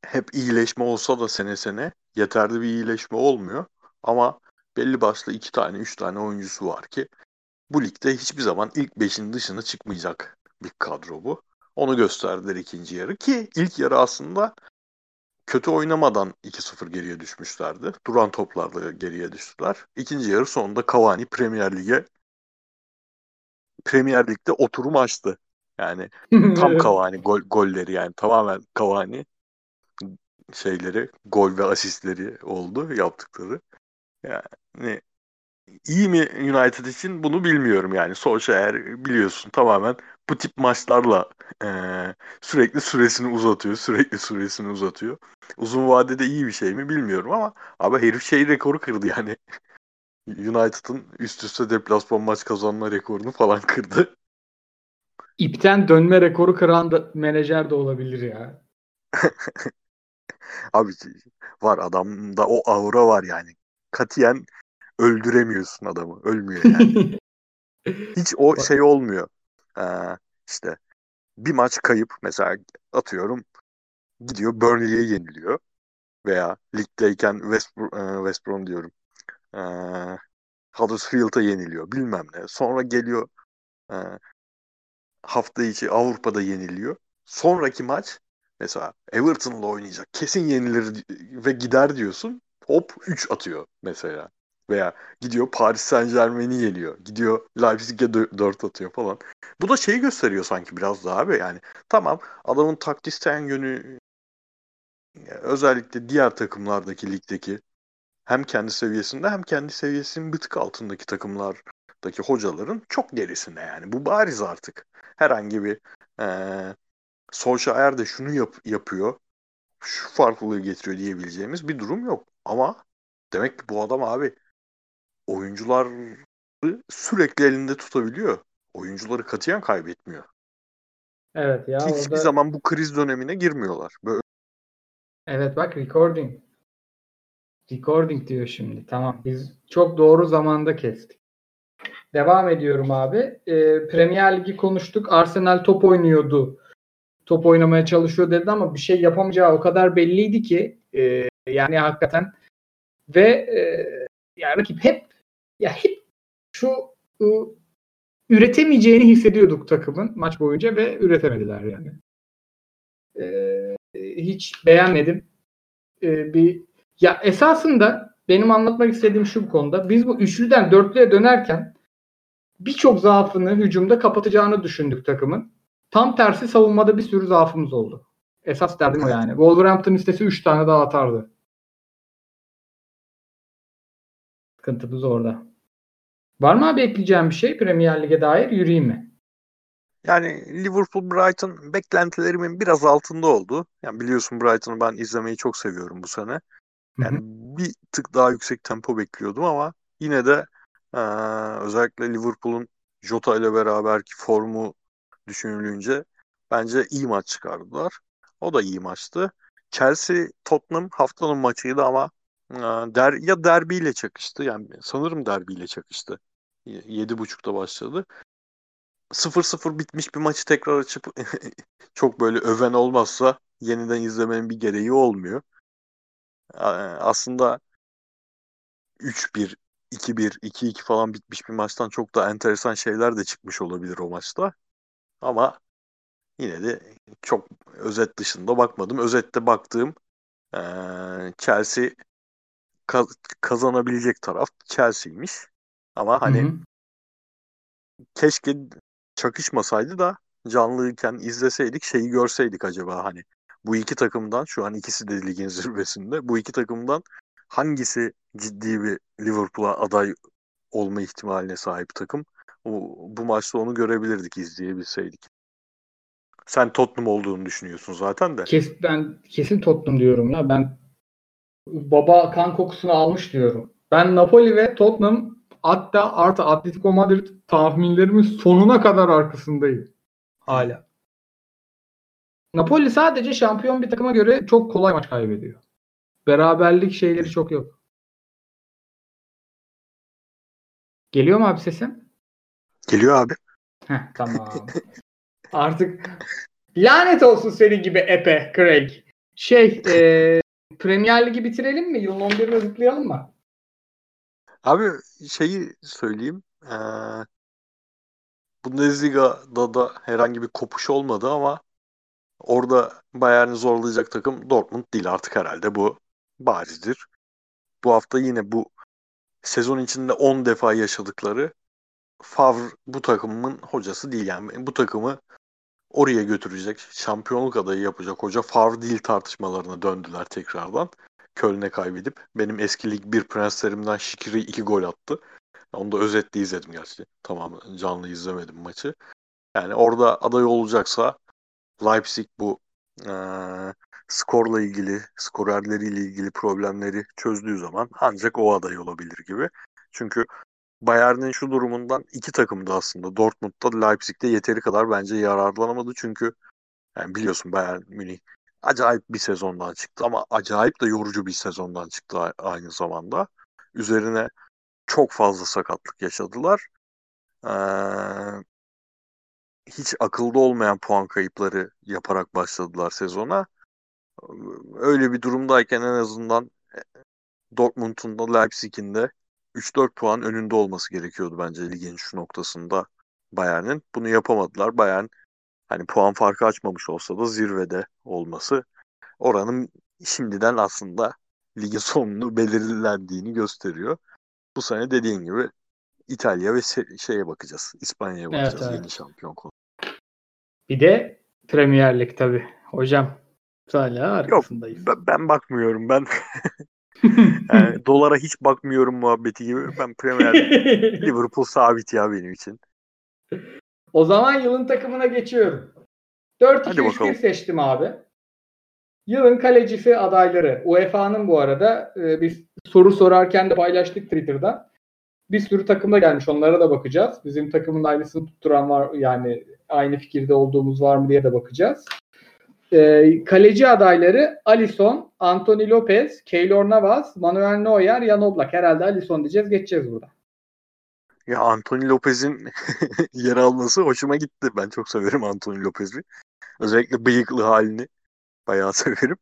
Speaker 2: hep iyileşme olsa da sene sene yeterli bir iyileşme olmuyor. Ama belli başlı iki tane, üç tane oyuncusu var ki bu ligde hiçbir zaman ilk beşin dışına çıkmayacak bir kadro bu. Onu gösterdiler ikinci yarı ki ilk yarı aslında kötü oynamadan 2-0 geriye düşmüşlerdi. Duran toplarla geriye düştüler. İkinci yarı sonunda Cavani Premier Lig'e Premier Lig'de oturum açtı. Yani tam Cavani gol, golleri yani tamamen Cavani şeyleri gol ve asistleri oldu yaptıkları. Yani iyi mi United için bunu bilmiyorum yani. Solskjaer biliyorsun tamamen bu tip maçlarla e, sürekli süresini uzatıyor. Sürekli süresini uzatıyor. Uzun vadede iyi bir şey mi bilmiyorum ama abi herif şey rekoru kırdı yani. United'ın üst üste deplasman maç kazanma rekorunu falan kırdı.
Speaker 1: İpten dönme rekoru kıran da menajer de olabilir ya. (laughs)
Speaker 2: Abi var adamda o aura var yani. Katiyen öldüremiyorsun adamı. Ölmüyor yani. (laughs) Hiç o şey olmuyor. Ee, işte bir maç kayıp mesela atıyorum gidiyor Burnley'e yeniliyor veya ligdeyken West, e, West Brom diyorum. Ee, Huddersfield'a yeniliyor bilmem ne. Sonra geliyor e, hafta içi Avrupa'da yeniliyor. Sonraki maç mesela Everton'la oynayacak. Kesin yenilir ve gider diyorsun. Hop 3 atıyor mesela. Veya gidiyor Paris Saint Germain'i yeniyor. Gidiyor Leipzig'e 4 atıyor falan. Bu da şeyi gösteriyor sanki biraz daha abi. Yani tamam adamın taktisyen yönü özellikle diğer takımlardaki ligdeki hem kendi seviyesinde hem kendi seviyesinin bir tık altındaki takımlardaki hocaların çok gerisinde yani. Bu bariz artık. Herhangi bir ee, Solskjaer de şunu yap, yapıyor, şu farklılığı getiriyor diyebileceğimiz bir durum yok. Ama demek ki bu adam abi oyuncuları sürekli elinde tutabiliyor. Oyuncuları katiyen kaybetmiyor.
Speaker 1: Evet ya
Speaker 2: Hiçbir
Speaker 1: orada...
Speaker 2: zaman bu kriz dönemine girmiyorlar. Böyle...
Speaker 1: Evet bak recording. Recording diyor şimdi. Tamam. Biz çok doğru zamanda kestik. Devam ediyorum abi. Ee, Premier Ligi konuştuk. Arsenal top oynuyordu. Top oynamaya çalışıyor dedi ama bir şey yapamayacağı o kadar belliydi ki e, yani hakikaten ve e, yani rakip hep ya hep şu ı, üretemeyeceğini hissediyorduk takımın maç boyunca ve üretemediler yani. Ee, hiç beğenmedim. Ee, bir ya esasında benim anlatmak istediğim şu konuda biz bu üçlüden dörtlüye dönerken birçok zaafını hücumda kapatacağını düşündük takımın. Tam tersi savunmada bir sürü zaafımız oldu. Esas derdim o yani. Wolverhampton istesi 3 tane daha atardı. Sıkıntımız orada. Var mı abi ekleyeceğim bir şey Premier Lig'e dair? Yürüyeyim mi?
Speaker 2: Yani Liverpool Brighton beklentilerimin biraz altında oldu. Yani biliyorsun Brighton'ı ben izlemeyi çok seviyorum bu sene. Yani bir tık daha yüksek tempo bekliyordum ama yine de ee, özellikle Liverpool'un Jota ile beraberki formu düşünülünce bence iyi maç çıkardılar. O da iyi maçtı. Chelsea Tottenham haftanın maçıydı ama e, der ya derbiyle çakıştı. Yani sanırım derbiyle çakıştı. 7.30'da başladı. 0-0 bitmiş bir maçı tekrar açıp (laughs) çok böyle öven olmazsa yeniden izlemenin bir gereği olmuyor. Aslında 3-1, 2-1, 2-2 falan bitmiş bir maçtan çok da enteresan şeyler de çıkmış olabilir o maçta. Ama yine de çok özet dışında bakmadım. Özette baktığım ee, Chelsea kaz- kazanabilecek taraf Chelsea'ymiş. Ama hani hı hı. keşke çakışmasaydı da canlıyken izleseydik şeyi görseydik acaba hani bu iki takımdan şu an ikisi de ligin zirvesinde bu iki takımdan hangisi ciddi bir Liverpool'a aday olma ihtimaline sahip takım bu, bu maçta onu görebilirdik izleyebilseydik. Sen Tottenham olduğunu düşünüyorsun zaten de.
Speaker 1: Kes, ben kesin Tottenham diyorum ya. Ben baba kan kokusunu almış diyorum. Ben Napoli ve Tottenham hatta artı Atletico Madrid tahminlerimin sonuna kadar arkasındayım. Hala. Napoli sadece şampiyon bir takıma göre çok kolay maç kaybediyor. Beraberlik şeyleri çok yok. Geliyor mu abi sesim?
Speaker 2: Geliyor abi.
Speaker 1: Heh, tamam. (laughs) Artık lanet olsun senin gibi Epe, Craig. Şey, e, Premier Ligi bitirelim mi? Yılın 11'ine zıplayalım mı?
Speaker 2: Abi şeyi söyleyeyim. Ee, Bundesliga'da da herhangi bir kopuş olmadı ama orada Bayern'i zorlayacak takım Dortmund değil artık herhalde bu barizdir. Bu hafta yine bu sezon içinde 10 defa yaşadıkları Favre bu takımın hocası değil yani bu takımı oraya götürecek, şampiyonluk adayı yapacak hoca Favre değil tartışmalarına döndüler tekrardan. Köln'e kaybedip benim eski lig bir prenslerimden Şikiri iki gol attı. Onu da özetle izledim gerçi. Tamam canlı izlemedim maçı. Yani orada aday olacaksa Leipzig bu e, skorla ilgili, skorerleriyle ilgili problemleri çözdüğü zaman ancak o aday olabilir gibi. Çünkü Bayern'in şu durumundan iki takımdı aslında. Dortmund'da Leipzig'te yeteri kadar bence yararlanamadı. Çünkü yani biliyorsun Bayern Münih acayip bir sezondan çıktı ama acayip de yorucu bir sezondan çıktı aynı zamanda. Üzerine çok fazla sakatlık yaşadılar. Ee, hiç akılda olmayan puan kayıpları yaparak başladılar sezona. Öyle bir durumdayken en azından e, Dortmund'un da Leipzig'in de 3-4 puan önünde olması gerekiyordu bence ligin şu noktasında Bayern'in. Bunu yapamadılar. Bayern hani puan farkı açmamış olsa da zirvede olması oranın şimdiden aslında ligin sonunu belirlendiğini gösteriyor. Bu sene dediğin gibi İtalya ve şeye bakacağız. İspanya'ya bakacağız evet, evet. yeni şampiyon konu.
Speaker 1: Bir de Premier Lig tabii. Hocam hala arkasındayız.
Speaker 2: Yok, ben bakmıyorum. Ben (laughs) yani dolara hiç bakmıyorum muhabbeti gibi. Ben Premier (laughs) Liverpool sabit ya benim için.
Speaker 1: O zaman yılın takımına geçiyorum. 4-2-3-1 seçtim abi. Yılın kalecisi adayları. UEFA'nın bu arada e, biz soru sorarken de paylaştık Twitter'da. Bir sürü takımda gelmiş. Onlara da bakacağız. Bizim takımın aynısını tutturan var yani aynı fikirde olduğumuz var mı diye de bakacağız. E, kaleci adayları Alisson, Anthony Lopez, Keylor Navas, Manuel Neuer, Jan Oblak. Herhalde Alisson diyeceğiz. Geçeceğiz burada.
Speaker 2: Ya Anthony Lopez'in (laughs) yer alması hoşuma gitti. Ben çok severim Anthony Lopez'i. Özellikle bıyıklı halini bayağı (laughs) severim.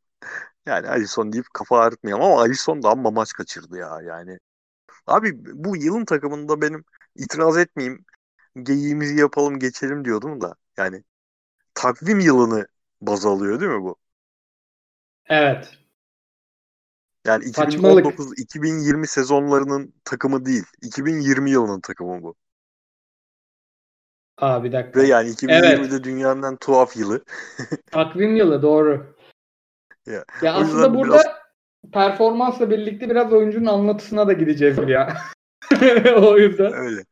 Speaker 2: Yani Alisson deyip kafa ağrıtmayalım ama Alisson da amma maç kaçırdı ya yani. Abi bu yılın takımında benim itiraz etmeyeyim geyiğimizi yapalım geçelim diyordum da yani takvim yılını baz alıyor değil mi bu?
Speaker 1: Evet.
Speaker 2: Yani 2019-2020 sezonlarının takımı değil. 2020 yılının takımı bu.
Speaker 1: Aa bir dakika.
Speaker 2: Ve yani 2020'de evet. dünyanın en tuhaf yılı. (laughs)
Speaker 1: Takvim yılı doğru. Ya, ya aslında burada. Performansla birlikte biraz oyuncunun anlatısına da gideceğiz ya. (laughs) o yüzden.
Speaker 2: Öyle.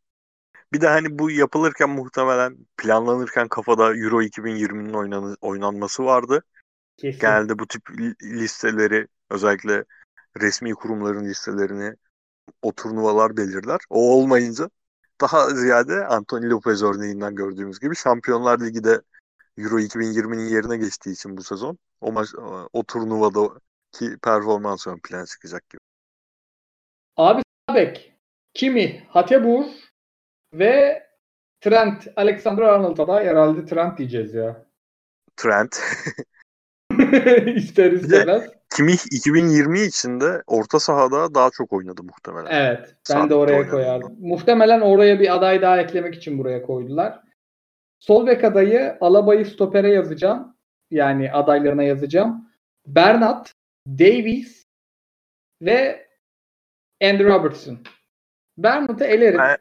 Speaker 2: Bir de hani bu yapılırken muhtemelen planlanırken kafada Euro 2020'nin oynan oynanması vardı. Kesin. Genelde bu tip listeleri özellikle resmi kurumların listelerini o turnuvalar belirler. O olmayınca daha ziyade Anthony Lopez örneğinden gördüğümüz gibi Şampiyonlar Ligi de Euro 2020'nin yerine geçtiği için bu sezon o maç o turnuvadaki performans ön plana çıkacak gibi.
Speaker 1: Abi Sabek, Kimi, Hatebur ve Trent, Alexander Arnold'a da herhalde Trent diyeceğiz ya.
Speaker 2: Trent. (laughs)
Speaker 1: İster istemez.
Speaker 2: Kimih 2020 içinde orta sahada daha çok oynadı muhtemelen.
Speaker 1: Evet. Ben de oraya koyardım. Muhtemelen oraya bir aday daha eklemek için buraya koydular. Sol bek adayı Alaba'yı stopere yazacağım. Yani adaylarına yazacağım. Bernat, Davies ve Andrew Robertson. Bernat'ı elerim.
Speaker 2: Ben,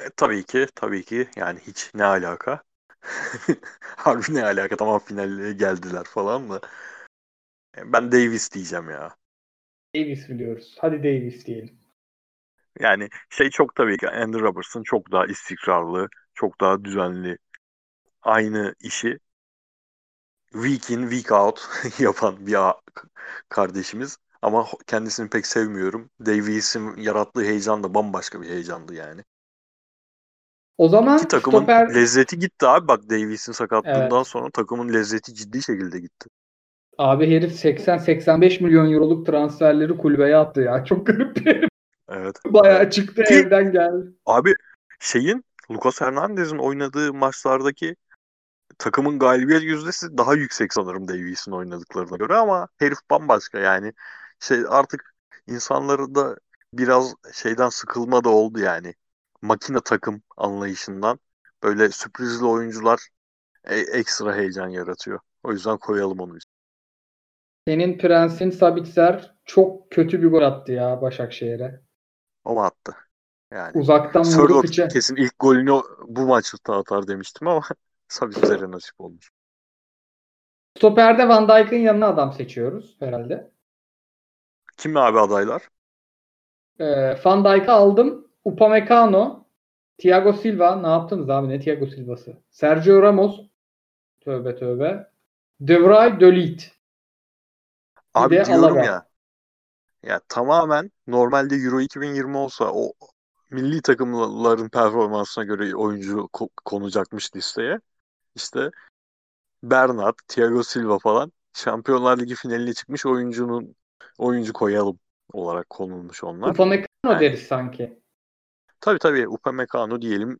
Speaker 2: e, tabii ki, tabii ki. Yani hiç ne alaka? (laughs) Harbi ne alaka? Tamam finale geldiler falan da. E, ben Davis diyeceğim ya.
Speaker 1: Davis biliyoruz. Hadi Davis diyelim.
Speaker 2: Yani şey çok tabii ki Andrew Robertson çok daha istikrarlı, çok daha düzenli. Aynı işi week in week out (laughs) yapan bir kardeşimiz. Ama kendisini pek sevmiyorum. Davies'in yarattığı heyecan da bambaşka bir heyecandı yani.
Speaker 1: O zaman
Speaker 2: Ki takımın
Speaker 1: stoper...
Speaker 2: lezzeti gitti abi. Bak Davies'in sakatlığından evet. sonra takımın lezzeti ciddi şekilde gitti.
Speaker 1: Abi herif 80-85 milyon euroluk transferleri kulübeye attı ya. Çok garip bir herif.
Speaker 2: Evet. (laughs)
Speaker 1: Bayağı çıktı Ki, evden geldi.
Speaker 2: Abi şeyin Lucas Hernandez'in oynadığı maçlardaki takımın galibiyet yüzdesi daha yüksek sanırım Davies'in oynadıklarına göre ama herif bambaşka yani. Şey artık insanları da biraz şeyden sıkılma da oldu yani. Makine takım anlayışından böyle sürprizli oyuncular e, ekstra heyecan yaratıyor. O yüzden koyalım onu.
Speaker 1: Senin prensin Sabitzer çok kötü bir gol attı ya Başakşehir'e.
Speaker 2: O mu attı? Yani
Speaker 1: uzaktan vurdu piçe.
Speaker 2: kesin ilk golünü bu maçta atar demiştim ama (laughs) Sabitzer'e nasip olmuş.
Speaker 1: Stoper'de Van Dijk'ın yanına adam seçiyoruz herhalde.
Speaker 2: Kim abi adaylar?
Speaker 1: Ee, Van Dijk'ı aldım. Upamecano, Thiago Silva. Ne yaptınız abi? Ne Thiago Silva'sı? Sergio Ramos. Tövbe tövbe. De Vrij, De Ligt.
Speaker 2: Abi de diyorum Alaba. ya. Ya tamamen normalde Euro 2020 olsa o milli takımların performansına göre oyuncu ko- konacakmış listeye. İşte Bernat, Thiago Silva falan Şampiyonlar Ligi finaline çıkmış oyuncunun oyuncu koyalım olarak konulmuş onlar.
Speaker 1: Upamecano yani, deriz sanki.
Speaker 2: Tabii tabii Upamecano diyelim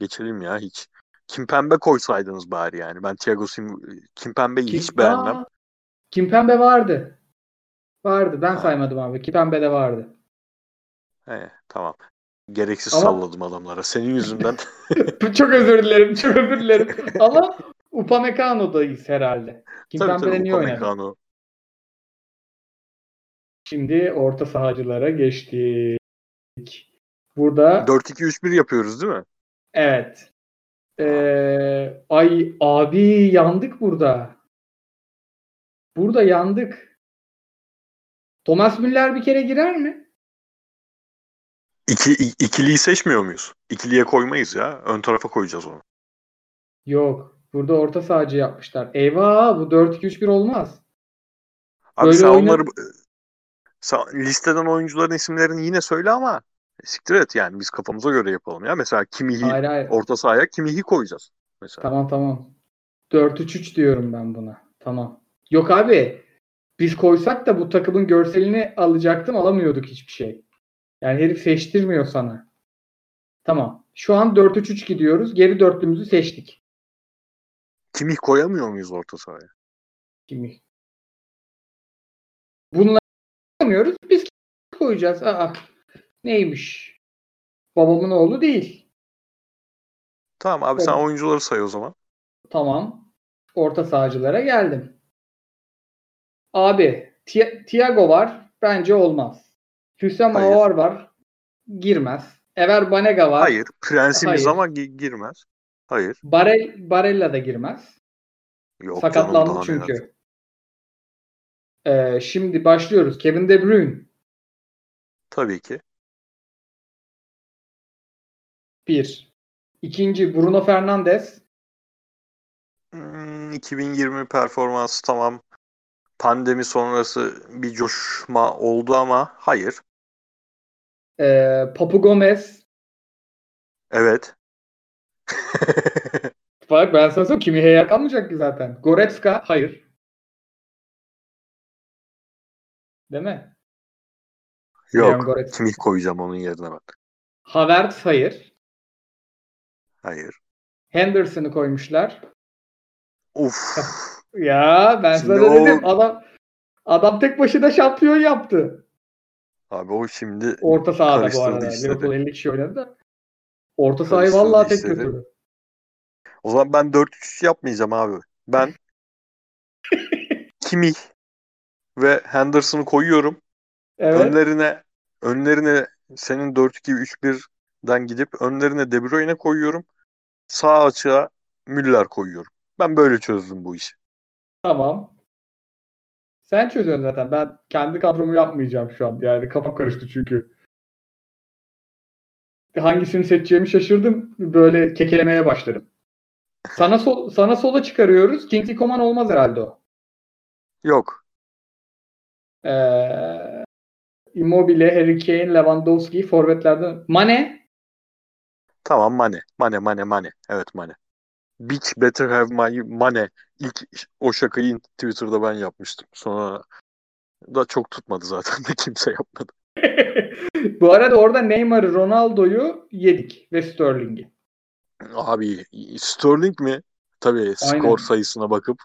Speaker 2: geçelim ya hiç. Kimpembe koysaydınız bari yani. Ben Thiago Silva Kimpembe'yi Kim, hiç beğenmem.
Speaker 1: Kimpembe vardı. Vardı. Ben ha. saymadım abi. Kimpembe de vardı.
Speaker 2: He, tamam. Gereksiz Ama... salladım adamlara. Senin yüzünden. (laughs)
Speaker 1: çok özür dilerim. Çok özür dilerim. Ama Upamecano'dayız herhalde. Kimpembe'de niye oynadı? Şimdi orta sahacılara geçtik. Burada
Speaker 2: 4-2-3-1 yapıyoruz değil mi?
Speaker 1: Evet. Ee, ay abi yandık burada. Burada yandık. Thomas Müller bir kere girer mi?
Speaker 2: İki, ikiliyi seçmiyor muyuz? İkiliye koymayız ya. Ön tarafa koyacağız onu.
Speaker 1: Yok. Burada orta sahacı yapmışlar. Eyvah bu 4-2-3-1 olmaz.
Speaker 2: Abi Böyle sen oyna... onları sen listeden oyuncuların isimlerini yine söyle ama siktir et yani biz kafamıza göre yapalım ya. Mesela Kimihi hayır, hayır. orta sahaya Kimihi koyacağız. Mesela.
Speaker 1: Tamam tamam. 4-3-3 diyorum ben buna. Tamam. Yok abi biz koysak da bu takımın görselini alacaktım alamıyorduk hiçbir şey. Yani herif seçtirmiyor sana. Tamam. Şu an 4-3-3 gidiyoruz. Geri dörtlümüzü seçtik.
Speaker 2: Kimih koyamıyor muyuz orta sahaya?
Speaker 1: Kimih. Bunları koyamıyoruz. Biz koyacağız. Aa, neymiş? Babamın oğlu değil.
Speaker 2: Tamam abi Babam. sen oyuncuları say o zaman.
Speaker 1: Tamam. Orta sahacılara geldim. Abi Tiago var. Bence olmaz. Hüsam Avar var. Girmez. Ever Banega var.
Speaker 2: Hayır. Prensimiz Hayır. ama gi- girmez. Hayır.
Speaker 1: Barel, Barella da girmez. Yok, Sakatlandı canım, çünkü. Ee, şimdi başlıyoruz. Kevin De Bruyne.
Speaker 2: Tabii ki.
Speaker 1: Bir. İkinci Bruno Fernandes.
Speaker 2: Hmm, 2020 performansı tamam. Pandemi sonrası bir coşma oldu ama hayır.
Speaker 1: Ee, Papu Gomez.
Speaker 2: Evet. (laughs)
Speaker 1: Bak ben sana söyleyeyim. Kimi Heya kalmayacak ki zaten. Goretzka hayır. Değil mi?
Speaker 2: Yok. Kimi koyacağım onun yerine bak.
Speaker 1: Havertz hayır.
Speaker 2: Hayır.
Speaker 1: Henderson'ı koymuşlar.
Speaker 2: Uf.
Speaker 1: Ya ben Şimdi sana dedim adam Adam tek başına şampiyon yaptı.
Speaker 2: Abi o şimdi
Speaker 1: Orta sahada bu arada. Liverpool 50 kişi oynadı da. Orta sahayı vallahi tek
Speaker 2: işleri.
Speaker 1: götürdü.
Speaker 2: O zaman ben 4-3 yapmayacağım abi. Ben (laughs) Kimmich ve Henderson'ı koyuyorum.
Speaker 1: Evet.
Speaker 2: Önlerine önlerine senin 4-2-3-1'den gidip önlerine De Bruyne koyuyorum. Sağ açığa Müller koyuyorum. Ben böyle çözdüm bu işi.
Speaker 1: Tamam. Sen çözüyorsun zaten. Ben kendi kadromu yapmayacağım şu an. Yani kafam karıştı çünkü. Hangisini seçeceğimi şaşırdım. Böyle kekelemeye başladım. Sana sol, sana sola çıkarıyoruz. Kingsley Coman olmaz herhalde o.
Speaker 2: Yok.
Speaker 1: Ee, Immobile, Harry Kane, Lewandowski forvetlerden. Mane.
Speaker 2: Tamam Mane. Mane Mane Mane. Evet Mane. Bitch better have my Mane. İlk o şakayı Twitter'da ben yapmıştım. Sonra da çok tutmadı zaten de kimse yapmadı. (laughs)
Speaker 1: Bu arada orada Neymar'ı, Ronaldo'yu yedik ve Sterling'i.
Speaker 2: Abi Sterling mi? Tabii skor
Speaker 1: Aynen.
Speaker 2: sayısına bakıp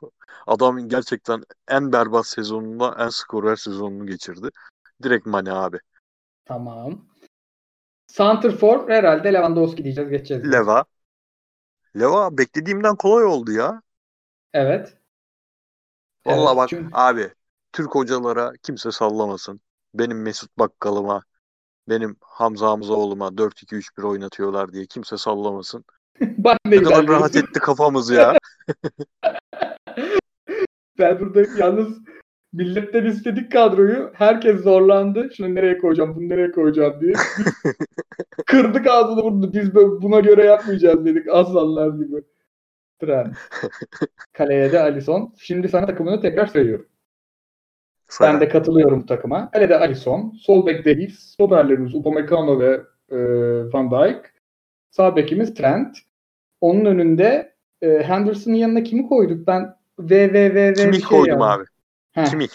Speaker 2: adam gerçekten en berbat sezonunda en skorer sezonunu geçirdi. Direkt Mane abi.
Speaker 1: Tamam. Santrfor herhalde Lewandowski diyeceğiz geçeceğiz.
Speaker 2: Leva. Leva beklediğimden kolay oldu ya.
Speaker 1: Evet.
Speaker 2: Vallahi
Speaker 1: Evet,
Speaker 2: bak
Speaker 1: çünkü-
Speaker 2: abi Türk hocalara kimse sallamasın. Benim Mesut Bakkal'ıma, benim Hamza Hamzaoğlu'ma 4-2-3-1 oynatıyorlar diye kimse sallamasın. (laughs)
Speaker 1: Bak ne
Speaker 2: kadar rahat etti kafamız ya. (laughs)
Speaker 1: Ben burada yalnız milletten istedik kadroyu. Herkes zorlandı. Şunu nereye koyacağım, bunu nereye koyacağım diye. (laughs) Kırdık ağzını vurdu. Biz buna göre yapmayacağız dedik. Aslanlar gibi. Trent. (laughs) Kaleye de Alisson. Şimdi sana takımını tekrar söylüyorum. Ben de katılıyorum takıma. Kalede Alisson. Sol bek Davies. Stoperlerimiz Upamecano ve e, Van Dijk. Sağ bekimiz Trent. Onun önünde e, Henderson'ın yanına kimi koyduk? Ben V V V V
Speaker 2: Kimi
Speaker 1: şey
Speaker 2: koydum
Speaker 1: yazdım.
Speaker 2: abi?
Speaker 1: Heh.
Speaker 2: Kimi?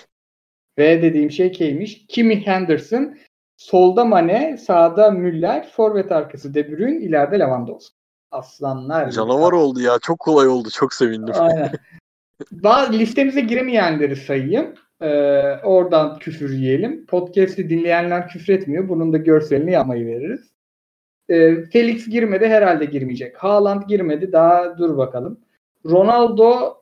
Speaker 1: V dediğim şey K'ymiş. Kimi Henderson. Solda Mane, sağda Müller, forvet arkası De Bruyne, ileride Lewandowski. Aslanlar. gibi.
Speaker 2: Canavar oldu ya. Çok kolay oldu. Çok sevindim.
Speaker 1: Aynen. (laughs) Bazı listemize giremeyenleri sayayım. Ee, oradan küfür yiyelim. Podcast'i dinleyenler küfür etmiyor. Bunun da görselini yapmayı veririz. Ee, Felix girmedi. Herhalde girmeyecek. Haaland girmedi. Daha dur bakalım. Ronaldo,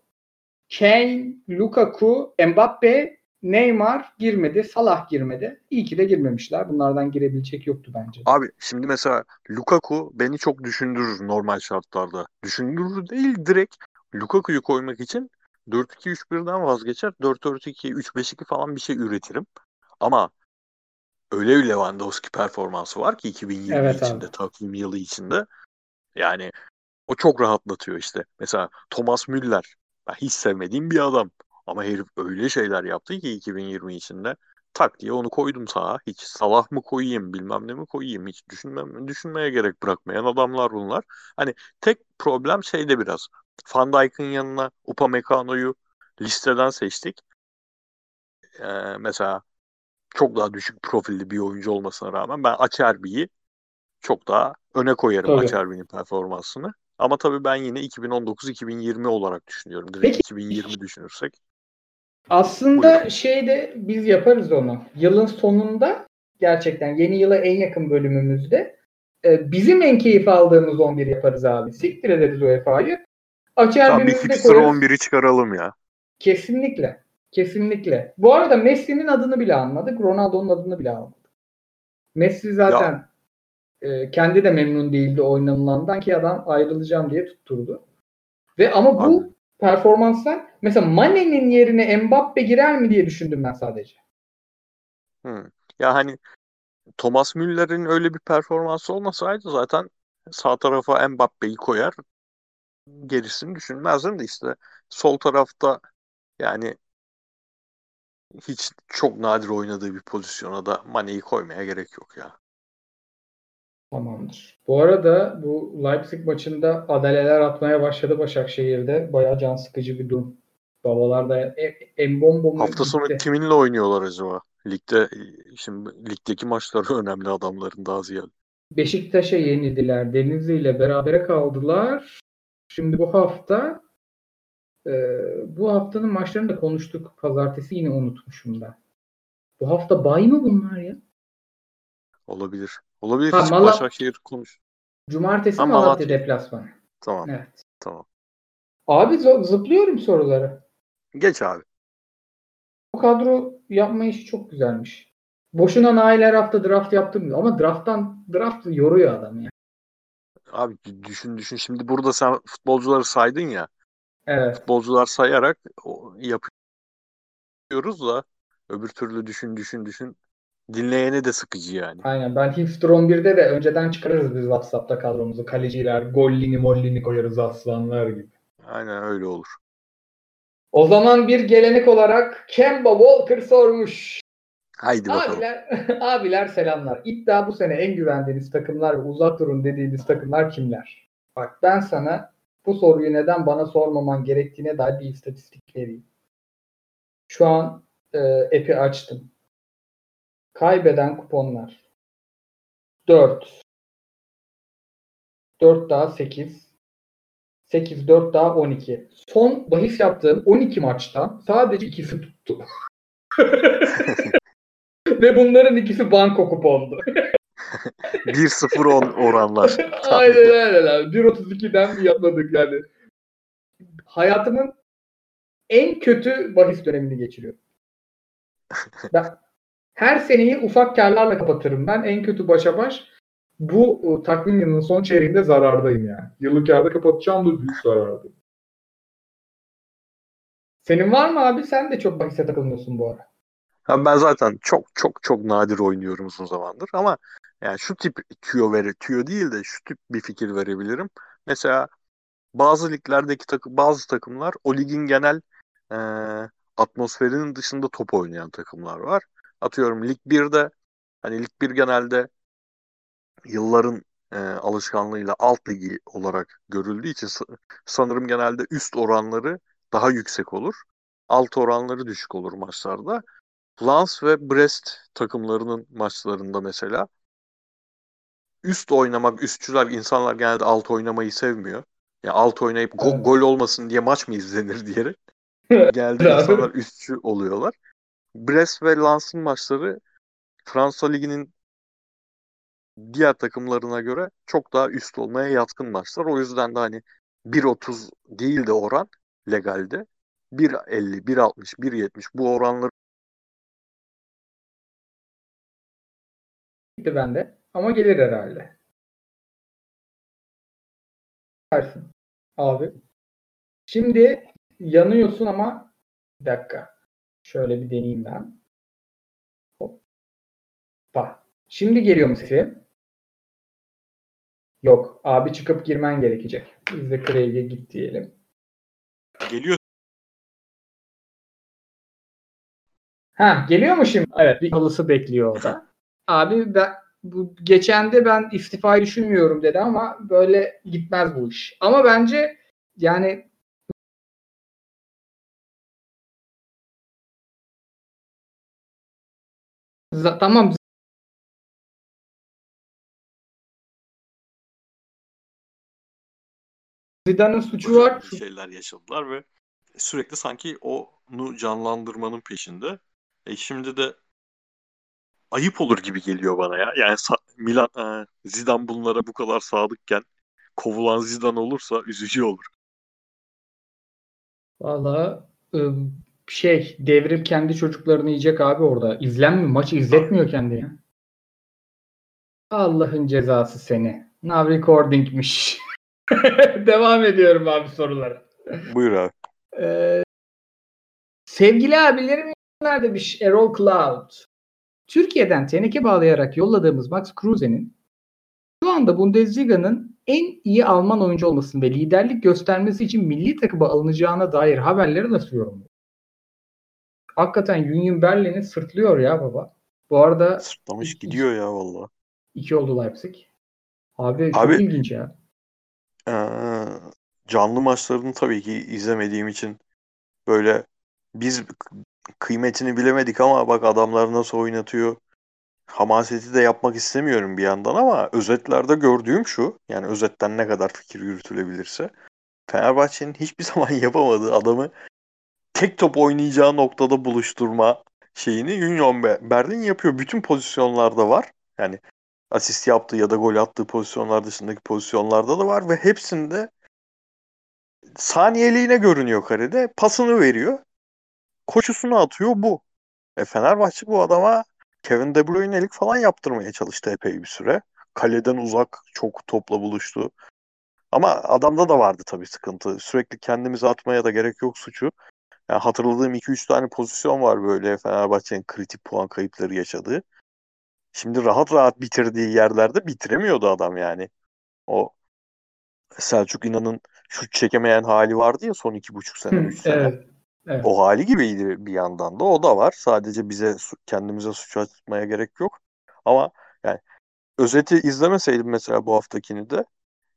Speaker 1: Kane, Lukaku, Mbappe, Neymar girmedi. Salah girmedi. İyi ki de girmemişler. Bunlardan girebilecek yoktu bence.
Speaker 2: Abi şimdi mesela Lukaku beni çok düşündürür normal şartlarda. Düşündürür değil direkt Lukaku'yu koymak için 4-2-3-1'den vazgeçer. 4-4-2, 3-5-2 falan bir şey üretirim. Ama öyle bir Lewandowski performansı var ki 2020
Speaker 1: Evet abi.
Speaker 2: içinde, takvim yılı içinde. Yani o çok rahatlatıyor işte. Mesela Thomas Müller. Ben hiç sevmediğim bir adam. Ama herif öyle şeyler yaptı ki 2020 içinde. Tak diye onu koydum sağa. Hiç Salah mı koyayım bilmem ne mi koyayım. Hiç düşünmem, düşünmeye gerek bırakmayan adamlar bunlar. Hani tek problem şeyde biraz. Van Dijk'ın yanına Upamecano'yu listeden seçtik. Ee, mesela çok daha düşük profilli bir oyuncu olmasına rağmen ben Acerbi'yi çok daha öne koyarım
Speaker 1: Tabii.
Speaker 2: Acerbi'nin performansını. Ama tabii ben yine 2019-2020 olarak düşünüyorum. Direkt
Speaker 1: Peki.
Speaker 2: 2020 düşünürsek.
Speaker 1: Aslında
Speaker 2: Buyurun.
Speaker 1: şeyde biz yaparız onu. Yılın sonunda gerçekten yeni yıla en yakın bölümümüzde e, bizim en keyif aldığımız 11 yaparız abi. Siktir ederiz UEFA'yı. Açar
Speaker 2: bir
Speaker 1: koyarız.
Speaker 2: 11'i çıkaralım ya.
Speaker 1: Kesinlikle. Kesinlikle. Bu arada Messi'nin adını bile almadık. Ronaldo'nun adını bile almadık. Messi zaten e, kendi de memnun değildi oynanılandan ki adam ayrılacağım diye tutturdu. Ve ama bu
Speaker 2: Abi.
Speaker 1: performanslar mesela Mane'nin yerine Mbappe girer mi diye düşündüm ben sadece.
Speaker 2: Hı. Ya hani Thomas Müller'in öyle bir performansı olmasaydı zaten sağ tarafa Mbappe'yi koyar. Gerisini düşünmezdim de işte sol tarafta yani hiç çok nadir oynadığı bir pozisyona da Mane'yi koymaya gerek yok ya.
Speaker 1: Tamamdır. Bu arada bu Leipzig maçında adaleler atmaya başladı Başakşehir'de. Bayağı can sıkıcı bir durum. Babalar da e, Embombo mu
Speaker 2: Hafta sonu
Speaker 1: gitti?
Speaker 2: kiminle oynuyorlar acaba? Ligde şimdi ligdeki maçları (laughs) önemli adamların daha ziyade.
Speaker 1: Beşiktaş'a yenildiler. Denizli ile berabere kaldılar. Şimdi bu hafta Ee, bu haftanın maçlarını da konuştuk. Pazartesi yine unutmuşum ben. Bu hafta bay mı bunlar ya?
Speaker 2: Olabilir. Olabilir.
Speaker 1: Ha, Mala-
Speaker 2: Başakşehir konuş.
Speaker 1: Cumartesi
Speaker 2: Ha,
Speaker 1: Malatya
Speaker 2: Malatya.
Speaker 1: deplasmanı.
Speaker 2: Tamam.
Speaker 1: Evet.
Speaker 2: Tamam.
Speaker 1: Abi zıplıyorum soruları.
Speaker 2: Geç abi.
Speaker 1: Bu kadro yapma işi çok güzelmiş. Boşuna Nail her hafta draft yaptırmıyor. Ama drafttan draft yoruyor adam ya.
Speaker 2: Abi düşün düşün. Şimdi burada sen futbolcuları saydın ya.
Speaker 1: Evet.
Speaker 2: Futbolcular sayarak yapıyoruz da öbür türlü düşün düşün düşün. Dinleyene de sıkıcı yani.
Speaker 1: Aynen. Ben Hipster 11'de de önceden çıkarırız biz WhatsApp'ta kadromuzu. Kaleciler, gollini mollini koyarız aslanlar gibi.
Speaker 2: Aynen öyle olur.
Speaker 1: O zaman bir gelenek olarak Kemba Walker sormuş.
Speaker 2: Haydi bakalım.
Speaker 1: Abiler, (laughs) abiler selamlar. İddia bu sene en güvendiğiniz takımlar ve uzak durun dediğiniz takımlar kimler? Bak ben sana bu soruyu neden bana sormaman gerektiğine dair bir istatistik vereyim. Şu an e, app'i açtım. Kaybeden kuponlar. 4. 4 daha 8. 8 4 daha 12. Son bahis yaptığım 12 maçtan sadece ikisi tuttu. (laughs) Ve bunların ikisi banko kupondu. (laughs)
Speaker 2: 1-0 on oranlar. (laughs)
Speaker 1: aynen aynen abi. 1.32'den bir yapmadık yani. Hayatımın en kötü bahis dönemini geçiriyorum. Ben her seneyi ufak karlarla kapatırım. Ben en kötü başa baş bu e, takvim yılının son çeyreğinde zarardayım yani. Yıllık karda kapatacağım da büyük zarardayım. Senin var mı abi? Sen de çok bahise takılmıyorsun bu ara.
Speaker 2: Ha, ben zaten çok çok çok nadir oynuyorum uzun zamandır ama yani şu tip tüyo veri tüyo değil de şu tip bir fikir verebilirim. Mesela bazı liglerdeki takı, bazı takımlar o ligin genel e, atmosferinin dışında top oynayan takımlar var. Atıyorum Lig 1'de hani Lig 1 genelde yılların e, alışkanlığıyla alt ligi olarak görüldüğü için sa- sanırım genelde üst oranları daha yüksek olur. Alt oranları düşük olur maçlarda. Lens ve Brest takımlarının maçlarında mesela üst oynamak, üstçüler insanlar genelde alt oynamayı sevmiyor. Ya alt oynayıp go- gol olmasın diye maç mı izlenir (laughs) diyerek genelde
Speaker 1: Abi.
Speaker 2: insanlar üstçü oluyorlar. Brest ve Lens'ın maçları Fransa Ligi'nin diğer takımlarına göre çok daha üst olmaya yatkın maçlar. O yüzden de hani 1.30 değil de oran legalde 1.50, 1.60, 1.70 bu oranları
Speaker 1: Gitti bende. Ama gelir herhalde. Dersin. Abi. Şimdi yanıyorsun ama bir dakika. Şöyle bir deneyeyim ben. Hoppa. Şimdi geliyor mu sesim? Yok. Abi çıkıp girmen gerekecek. Biz de Craig'e git diyelim.
Speaker 2: geliyor.
Speaker 1: Ha geliyor mu şimdi? Evet bir halısı bekliyor orada. (laughs) Abi ben bu geçen de ben istifayı düşünmüyorum dedi ama böyle gitmez bu iş. Ama bence yani tamam Zidane'ın suçu var.
Speaker 2: şeyler yaşadılar ve sürekli sanki onu canlandırmanın peşinde. E şimdi de ayıp olur gibi geliyor bana ya. Yani Milan e, Zidane bunlara bu kadar sadıkken kovulan Zidane olursa üzücü olur.
Speaker 1: Valla şey devrim kendi çocuklarını yiyecek abi orada. İzlenmiyor. Maçı izletmiyor kendini. Allah'ın cezası seni. Now recording'miş. (laughs) Devam ediyorum abi sorulara.
Speaker 2: Buyur abi.
Speaker 1: Ee, sevgili abilerim nerede demiş Erol Cloud. Türkiye'den teneke bağlayarak yolladığımız Max Kruse'nin şu anda Bundesliga'nın en iyi Alman oyuncu olmasını ve liderlik göstermesi için milli takıma alınacağına dair haberleri nasıl yorumluyor? Hakikaten Union Berlin'i sırtlıyor ya baba. Bu arada
Speaker 2: Sırtlamış gidiyor ya valla.
Speaker 1: iki oldu Leipzig. Abi, çok
Speaker 2: Abi-
Speaker 1: ilginç ya.
Speaker 2: Ee, canlı maçlarını tabii ki izlemediğim için böyle biz kıymetini bilemedik ama bak adamlar nasıl oynatıyor. Hamaseti de yapmak istemiyorum bir yandan ama özetlerde gördüğüm şu. Yani özetten ne kadar fikir yürütülebilirse. Fenerbahçe'nin hiçbir (laughs) zaman yapamadığı adamı tek top oynayacağı noktada buluşturma şeyini Union Berlin yapıyor. Bütün pozisyonlarda var. Yani asist yaptığı ya da gol attığı pozisyonlar dışındaki pozisyonlarda da var ve hepsinde saniyeliğine görünüyor karede. Pasını veriyor. Koşusunu atıyor bu. E Fenerbahçe bu adama Kevin De Bruyne'lik falan yaptırmaya çalıştı epey bir süre. Kaleden uzak çok topla buluştu. Ama adamda da vardı tabii sıkıntı. Sürekli kendimizi atmaya da gerek yok suçu. Yani hatırladığım 2-3 tane pozisyon var böyle Fenerbahçe'nin kritik puan kayıpları yaşadığı. Şimdi rahat rahat bitirdiği yerlerde bitiremiyordu adam yani. O Selçuk İnan'ın şut çekemeyen hali vardı ya son iki buçuk sene, üç sene. Evet, evet. O hali gibiydi bir yandan da. O da var. Sadece bize kendimize suç atmaya gerek yok. Ama yani özeti izlemeseydim mesela bu haftakini de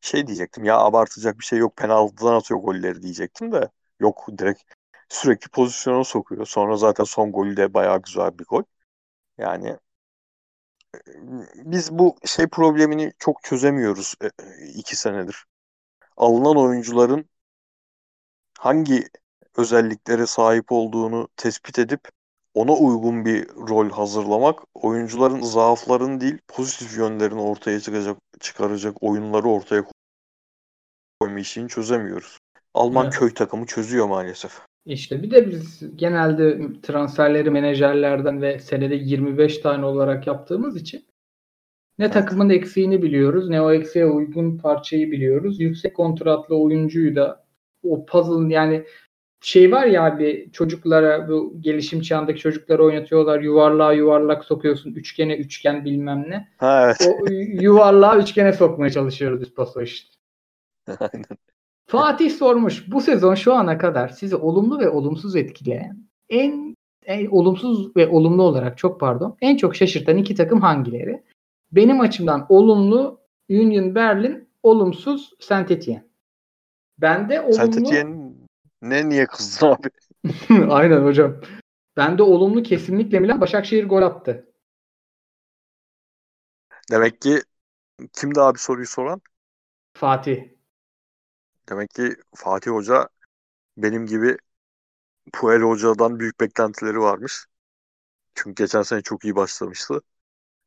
Speaker 2: şey diyecektim ya abartacak bir şey yok penaltıdan atıyor golleri diyecektim de yok direkt sürekli pozisyona sokuyor. Sonra zaten son golü de bayağı güzel bir gol. Yani biz bu şey problemini çok çözemiyoruz e, iki senedir. Alınan oyuncuların hangi özelliklere sahip olduğunu tespit edip ona uygun bir rol hazırlamak, oyuncuların zaaflarını değil pozitif yönlerini ortaya çıkacak, çıkaracak oyunları ortaya koyma işini çözemiyoruz. Alman evet. köy takımı çözüyor maalesef.
Speaker 1: İşte bir de biz genelde transferleri menajerlerden ve senede 25 tane olarak yaptığımız için ne takımın eksiğini biliyoruz ne o eksiğe uygun parçayı biliyoruz. Yüksek kontratlı oyuncuyu da o puzzle yani şey var ya abi çocuklara bu gelişim çağındaki çocukları oynatıyorlar yuvarlığa yuvarlak sokuyorsun üçgene üçgen bilmem ne.
Speaker 2: Ha, evet.
Speaker 1: O yuvarlığa üçgene sokmaya çalışıyoruz biz paso işte. (laughs) Aynen. Fatih sormuş. Bu sezon şu ana kadar sizi olumlu ve olumsuz etkileyen en, en olumsuz ve olumlu olarak çok pardon en çok şaşırtan iki takım hangileri? Benim açımdan olumlu Union Berlin, olumsuz Saint Etienne. Ben de olumlu... Saint
Speaker 2: Etienne ne niye kızdın abi? (laughs)
Speaker 1: Aynen hocam. Ben de olumlu kesinlikle Milan Başakşehir gol attı.
Speaker 2: Demek ki kimdi abi soruyu soran?
Speaker 1: Fatih.
Speaker 2: Demek ki Fatih Hoca benim gibi Puel Hoca'dan büyük beklentileri varmış. Çünkü geçen sene çok iyi başlamıştı.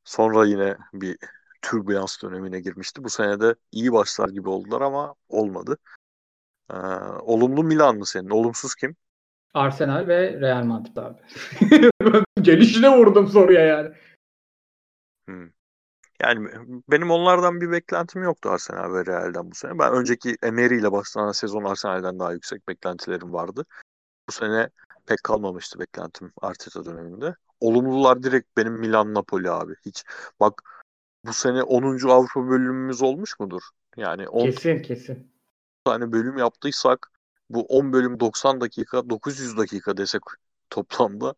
Speaker 2: Sonra yine bir türbülans dönemine girmişti. Bu sene de iyi başlar gibi oldular ama olmadı. Ee, olumlu Milan mı senin? Olumsuz kim?
Speaker 1: Arsenal ve Real Madrid abi. (laughs) Gelişine vurdum soruya yani.
Speaker 2: Hmm. Yani benim onlardan bir beklentim yoktu Arsenal ve Real'den bu sene. Ben önceki Emery ile başlanan sezon Arsenal'den daha yüksek beklentilerim vardı. Bu sene pek kalmamıştı beklentim Arteta döneminde. Olumlular direkt benim Milan Napoli abi. Hiç bak bu sene 10. Avrupa bölümümüz olmuş mudur? Yani
Speaker 1: 10 kesin kesin.
Speaker 2: tane bölüm yaptıysak bu 10 bölüm 90 dakika 900 dakika desek toplamda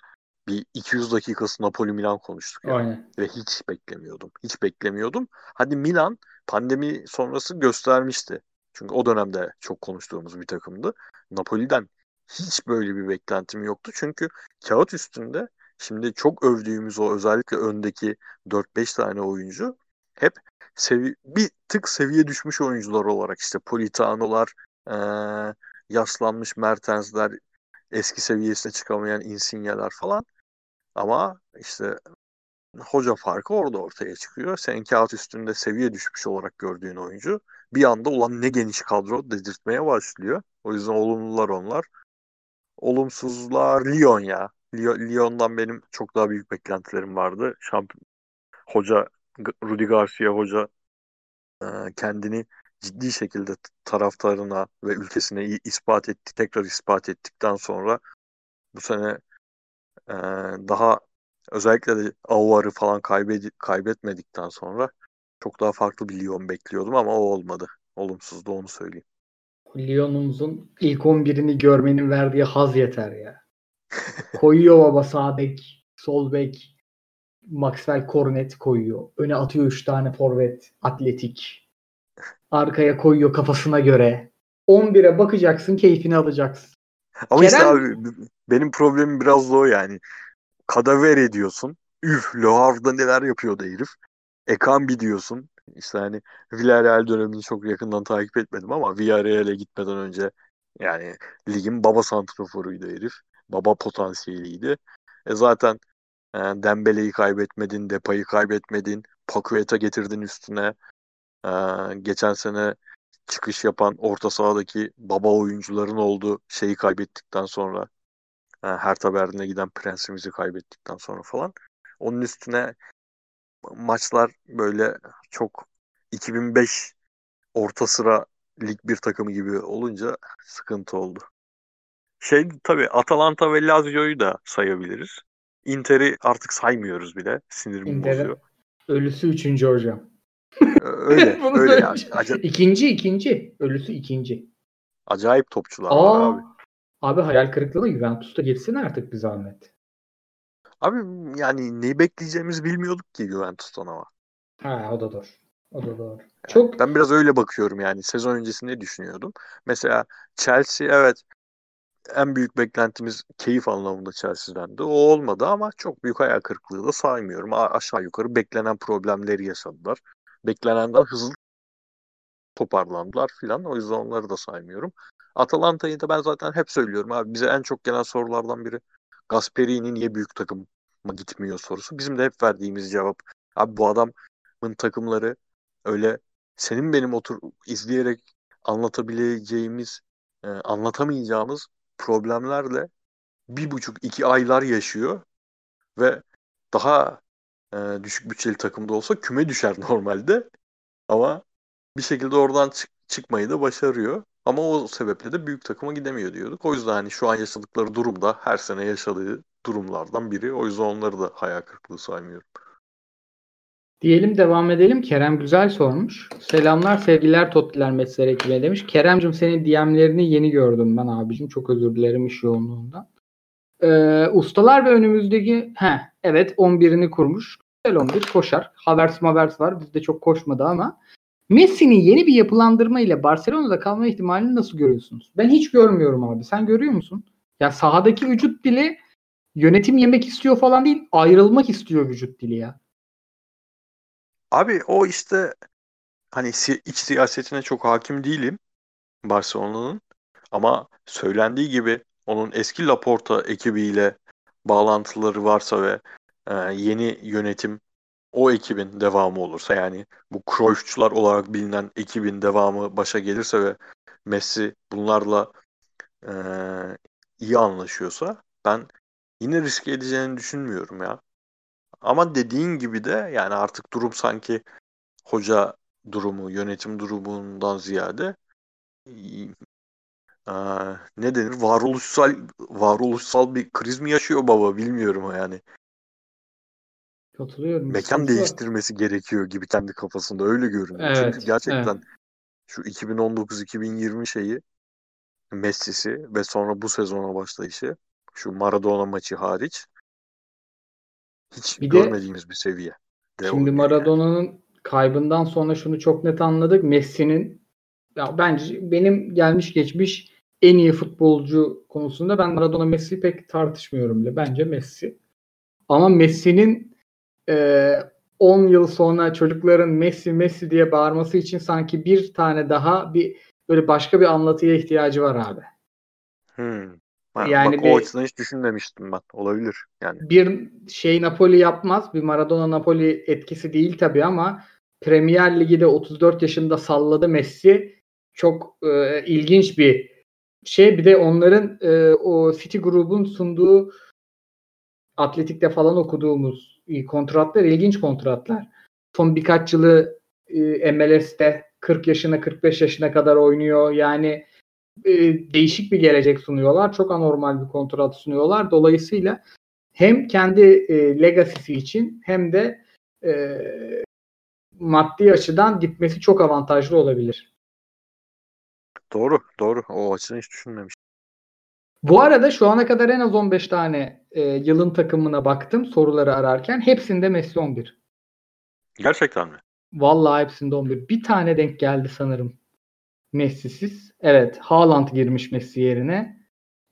Speaker 2: bir 200 dakikası Napoli Milan konuştuk yani. Aynen. Ve hiç beklemiyordum. Hiç beklemiyordum. Hadi Milan pandemi sonrası göstermişti. Çünkü o dönemde çok konuştuğumuz bir takımdı. Napoli'den hiç böyle bir beklentim yoktu. Çünkü kağıt üstünde şimdi çok övdüğümüz o özellikle öndeki 4-5 tane oyuncu hep sevi bir tık seviye düşmüş oyuncular olarak işte Politano'lar, ee, yaşlanmış Mertens'ler, eski seviyesine çıkamayan Insigne'ler falan. Ama işte hoca farkı orada ortaya çıkıyor. Senin kağıt üstünde seviye düşmüş olarak gördüğün oyuncu bir anda ulan ne geniş kadro dedirtmeye başlıyor. O yüzden olumlular onlar. Olumsuzlar Lyon ya. Lyon'dan benim çok daha büyük beklentilerim vardı. Şampiyon hoca Rudi Garcia hoca kendini ciddi şekilde taraftarına ve ülkesine ispat etti, tekrar ispat ettikten sonra bu sene e, daha özellikle de Aouar'ı falan kaybed kaybetmedikten sonra çok daha farklı bir Lyon bekliyordum ama o olmadı. Olumsuzdu onu söyleyeyim.
Speaker 1: Lyon'umuzun ilk 11'ini görmenin verdiği haz yeter ya. koyuyor baba sağ bek, sol bek, Maxwell Cornet koyuyor. Öne atıyor 3 tane forvet, atletik. Arkaya koyuyor kafasına göre. 11'e bakacaksın, keyfini alacaksın.
Speaker 2: Ama Kerem... işte abi benim problemim biraz da o yani. Kadaver ediyorsun. Üf Le Havre'da neler yapıyordu herif. Ekambi diyorsun. İşte hani Villarreal dönemini çok yakından takip etmedim ama Villarreal'e gitmeden önce yani ligin baba santraforuydu herif. Baba potansiyeliydi. E zaten e, Dembele'yi kaybetmedin, Depay'ı kaybetmedin, Paqueta getirdin üstüne. E, geçen sene çıkış yapan orta sahadaki baba oyuncuların olduğu şeyi kaybettikten sonra e, Hertha Berlin'e giden prensimizi kaybettikten sonra falan. Onun üstüne maçlar böyle çok 2005 orta sıra lig bir takımı gibi olunca sıkıntı oldu. Şey tabii Atalanta ve Lazio'yu da sayabiliriz. Inter'i artık saymıyoruz bile. Sinirimi
Speaker 1: Inter'in
Speaker 2: bozuyor.
Speaker 1: ölüsü üçüncü hocam.
Speaker 2: Öyle. (laughs)
Speaker 1: Bunu
Speaker 2: öyle ya.
Speaker 1: söylemiş.
Speaker 2: Aca-
Speaker 1: İkinci ikinci. Ölüsü ikinci.
Speaker 2: acayip topçular var
Speaker 1: Aa,
Speaker 2: abi.
Speaker 1: abi hayal kırıklığına Juventus'ta girsin artık bir zahmet.
Speaker 2: Abi yani neyi bekleyeceğimizi bilmiyorduk ki Juventus'tan ama.
Speaker 1: Ha o da doğru. O da doğru. Çok
Speaker 2: Ben biraz öyle bakıyorum yani. Sezon öncesi ne düşünüyordum? Mesela Chelsea evet en büyük beklentimiz keyif anlamında Chelsea'dendi. O olmadı ama çok büyük hayal kırıklığı da saymıyorum. A- aşağı yukarı beklenen problemleri yaşadılar. Beklenenden hızlı toparlandılar filan. O yüzden onları da saymıyorum. Atalanta'yı da ben zaten hep söylüyorum abi. Bize en çok gelen sorulardan biri Gasperi'nin niye büyük takıma gitmiyor sorusu. Bizim de hep verdiğimiz cevap. Abi bu adamın takımları öyle senin benim otur izleyerek anlatabileceğimiz, e, anlatamayacağımız problemlerle bir buçuk iki aylar yaşıyor ve daha e, düşük bütçeli takımda olsa küme düşer (laughs) normalde ama bir şekilde oradan çık- çıkmayı da başarıyor. Ama o sebeple de büyük takıma gidemiyor diyorduk. O yüzden hani şu an yaşadıkları durum da her sene yaşadığı durumlardan biri. O yüzden onları da hayal kırıklığı saymıyorum.
Speaker 1: Diyelim devam edelim. Kerem Güzel sormuş. Selamlar sevgiler Tottiler Metzler ekibine demiş. Kerem'cim senin DM'lerini yeni gördüm ben abicim. Çok özür dilerim iş yoğunluğundan. Ee, ustalar ve önümüzdeki he, evet 11'ini kurmuş. Güzel 11 koşar. Havers Mavers var. Bizde çok koşmadı ama. Messi'nin yeni bir yapılandırma ile Barcelona'da kalma ihtimalini nasıl görüyorsunuz? Ben hiç görmüyorum abi. Sen görüyor musun? Ya sahadaki vücut dili yönetim yemek istiyor falan değil. Ayrılmak istiyor vücut dili ya.
Speaker 2: Abi o işte hani iç siyasetine çok hakim değilim Barcelona'nın. Ama söylendiği gibi onun eski Laporta ekibiyle bağlantıları varsa ve e, yeni yönetim o ekibin devamı olursa yani bu Cruyff'çular olarak bilinen ekibin devamı başa gelirse ve Messi bunlarla e, iyi anlaşıyorsa ben yine riske edeceğini düşünmüyorum ya. Ama dediğin gibi de yani artık durum sanki hoca durumu, yönetim durumundan ziyade e, ne denir? Varoluşsal varoluşsal bir kriz mi yaşıyor baba bilmiyorum yani.
Speaker 1: Katılıyorum.
Speaker 2: Mekan
Speaker 1: var.
Speaker 2: değiştirmesi gerekiyor gibi kendi kafasında öyle görünüyor.
Speaker 1: Evet,
Speaker 2: Çünkü gerçekten
Speaker 1: evet.
Speaker 2: şu 2019-2020 şeyi Messi'si ve sonra bu sezona başlayışı şu Maradona maçı hariç hiç
Speaker 1: Bir de-
Speaker 2: görmediğimiz bir seviye. de
Speaker 1: Şimdi
Speaker 2: oynuyor yani.
Speaker 1: Maradona'nın kaybından sonra şunu çok net anladık. Messi'nin ya bence benim gelmiş geçmiş en iyi futbolcu konusunda ben Maradona Messi pek tartışmıyorum bile. Bence Messi. Ama Messi'nin e, 10 yıl sonra çocukların Messi Messi diye bağırması için sanki bir tane daha bir böyle başka bir anlatıya ihtiyacı var abi.
Speaker 2: Hmm. Ha,
Speaker 1: Yani
Speaker 2: bak
Speaker 1: bir-
Speaker 2: o açıdan hiç düşünmemiştim ben. Olabilir yani.
Speaker 1: bir şey Napoli yapmaz. Bir Maradona Napoli etkisi değil tabii ama Premier Ligi de 34 yaşında salladı Messi. Çok e, ilginç bir şey. Bir de onların e, o City grubun sunduğu atletikte falan okuduğumuz kontratlar ilginç kontratlar. Son birkaç yılı e, MLS'te 40 yaşına 45 yaşına kadar oynuyor. Yani e, değişik bir gelecek sunuyorlar. Çok anormal bir kontrat sunuyorlar. Dolayısıyla hem kendi e, legacy'si için hem de e, maddi açıdan gitmesi çok avantajlı olabilir.
Speaker 2: Doğru, doğru. O açıdan hiç düşünmemiştim.
Speaker 1: Bu arada şu ana kadar en az 15 tane e, yılın takımına baktım soruları ararken. Hepsinde Messi 11.
Speaker 2: Gerçekten mi?
Speaker 1: Vallahi hepsinde 11. Bir tane denk geldi sanırım. Messi'siz. Evet. Haaland girmiş Messi yerine.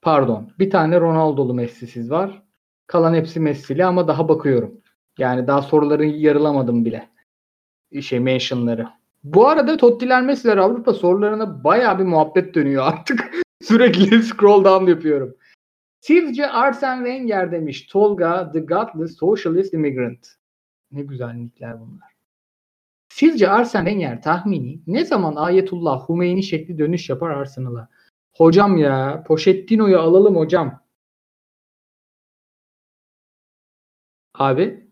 Speaker 1: Pardon. Bir tane Ronaldo'lu Messi'siz var. Kalan hepsi Messi'li ama daha bakıyorum. Yani daha soruları yarılamadım bile. şey mentionları. Bu arada Tottiler Messi'ler Avrupa sorularına baya bir muhabbet dönüyor artık. (laughs) Sürekli scroll down yapıyorum. Sizce Arsene Wenger demiş Tolga the Godless Socialist Immigrant. Ne güzellikler bunlar. Sizce Arsene Wenger tahmini ne zaman Ayetullah Humeyni şekli dönüş yapar Arsenal'a? Hocam ya Pochettino'yu alalım hocam. Abi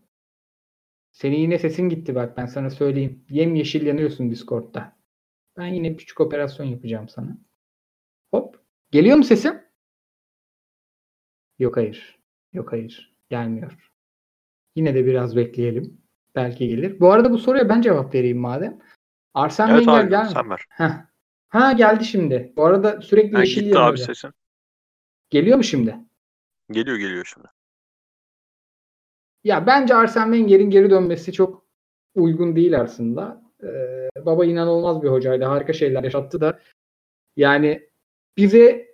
Speaker 1: seni yine sesin gitti bak ben sana söyleyeyim. Yem yeşil yanıyorsun Discord'da. Ben yine bir küçük operasyon yapacağım sana. Hop. Geliyor mu sesim? Yok hayır. Yok hayır. Gelmiyor. Yine de biraz bekleyelim. Belki gelir. Bu arada bu soruya ben cevap vereyim madem. Arsene
Speaker 2: evet,
Speaker 1: Wenger.
Speaker 2: Sen ver.
Speaker 1: Heh. Ha geldi şimdi. Bu arada sürekli
Speaker 2: Ha,
Speaker 1: yeşil yanıyor.
Speaker 2: abi sesin.
Speaker 1: Geliyor mu şimdi?
Speaker 2: Geliyor geliyor şimdi.
Speaker 1: Ya bence Arsene Wenger'in geri dönmesi çok uygun değil aslında. Ee, baba inanılmaz bir hocaydı. Harika şeyler yaşattı da. Yani bize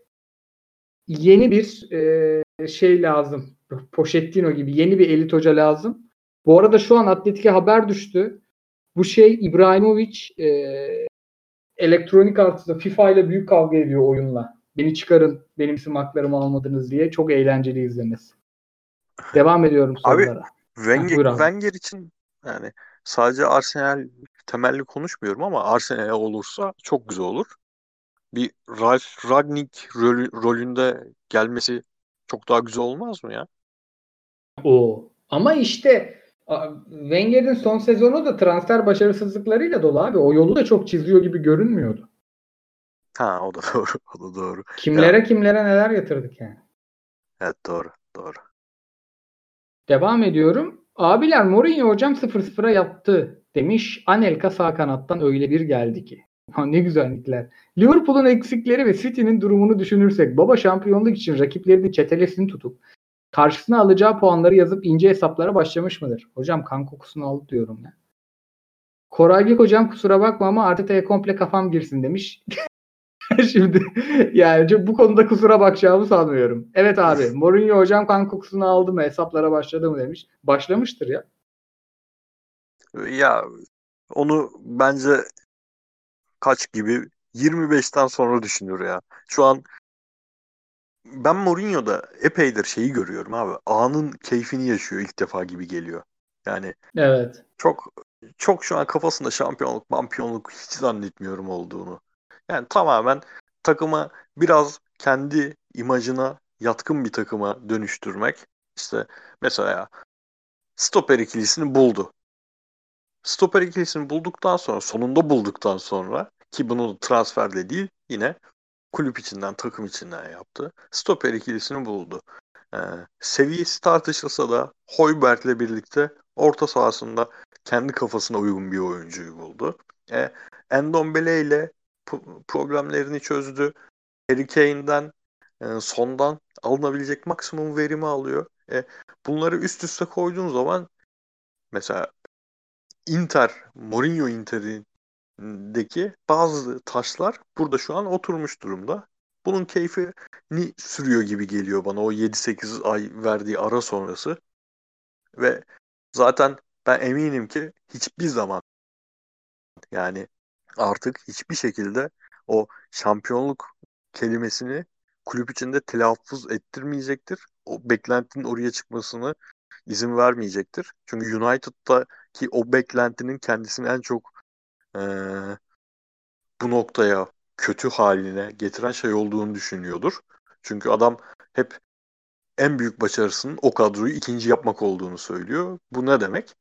Speaker 1: yeni bir e, şey lazım. Pochettino gibi yeni bir elit hoca lazım. Bu arada şu an Atletik'e haber düştü. Bu şey İbrahimovic e, elektronik artıda FIFA ile büyük kavga ediyor oyunla. Beni çıkarın benim haklarımı almadınız diye. Çok eğlenceli izlemesi. Devam ediyorum sorulara. Abi.
Speaker 2: Wenger için yani sadece Arsenal temelli konuşmuyorum ama Arsenal olursa çok güzel olur. Bir Ralf Ragnik rolü, rolünde gelmesi çok daha güzel olmaz mı ya?
Speaker 1: O. Ama işte Wenger'in son sezonu da transfer başarısızlıklarıyla dolu abi. O yolu da çok çiziyor gibi görünmüyordu.
Speaker 2: Ha o da (laughs) doğru. O da doğru.
Speaker 1: Kimlere kimlere neler yatırdık yani.
Speaker 2: Evet doğru. Doğru.
Speaker 1: Devam ediyorum. Abiler Mourinho hocam 0-0'a yaptı demiş. Anelka sağ kanattan öyle bir geldi ki. (laughs) Ne güzellikler. Liverpool'un eksikleri ve City'nin durumunu düşünürsek baba şampiyonluk için rakiplerinin çetelesini tutup karşısına alacağı puanları yazıp ince hesaplara başlamış mıdır? Hocam kan kokusunu aldı diyorum ya. Koray Gök hocam kusura bakma ama Arteta'ya komple kafam girsin demiş. (laughs) (laughs) Şimdi yani bu konuda kusura bakacağımı sanmıyorum. Evet abi (laughs) Mourinho hocam kan kokusunu aldı mı hesaplara başladı mı demiş. Başlamıştır ya.
Speaker 2: Ya onu bence kaç gibi 25'ten sonra düşünür ya. Şu an ben Mourinho'da epeydir şeyi görüyorum abi. Anın keyfini yaşıyor ilk defa gibi geliyor. Yani
Speaker 1: Evet.
Speaker 2: çok çok şu an kafasında şampiyonluk, mampiyonluk hiç zannetmiyorum olduğunu. Yani tamamen takıma biraz kendi imajına yatkın bir takıma dönüştürmek. İşte mesela stoper ikilisini buldu. Stoper ikilisini bulduktan sonra, sonunda bulduktan sonra ki bunu transferle değil yine kulüp içinden, takım içinden yaptı. Stoper ikilisini buldu. Ee, seviyesi tartışılsa da Hoiberg'le birlikte orta sahasında kendi kafasına uygun bir oyuncuyu buldu. E, Endombele ile problemlerini çözdü. Harry Kane'den, e, sondan alınabilecek maksimum verimi alıyor. E, bunları üst üste koyduğun zaman mesela Inter, Mourinho Inter'indeki bazı taşlar burada şu an oturmuş durumda. Bunun keyfini sürüyor gibi geliyor bana o 7-8 ay verdiği ara sonrası. Ve zaten ben eminim ki hiçbir zaman yani artık hiçbir şekilde o şampiyonluk kelimesini kulüp içinde telaffuz ettirmeyecektir. O beklentinin oraya çıkmasını izin vermeyecektir. Çünkü United'daki o beklentinin kendisini en çok eee, bu noktaya kötü haline getiren şey olduğunu düşünüyordur. Çünkü adam hep en büyük başarısının o kadroyu ikinci yapmak olduğunu söylüyor. Bu ne demek?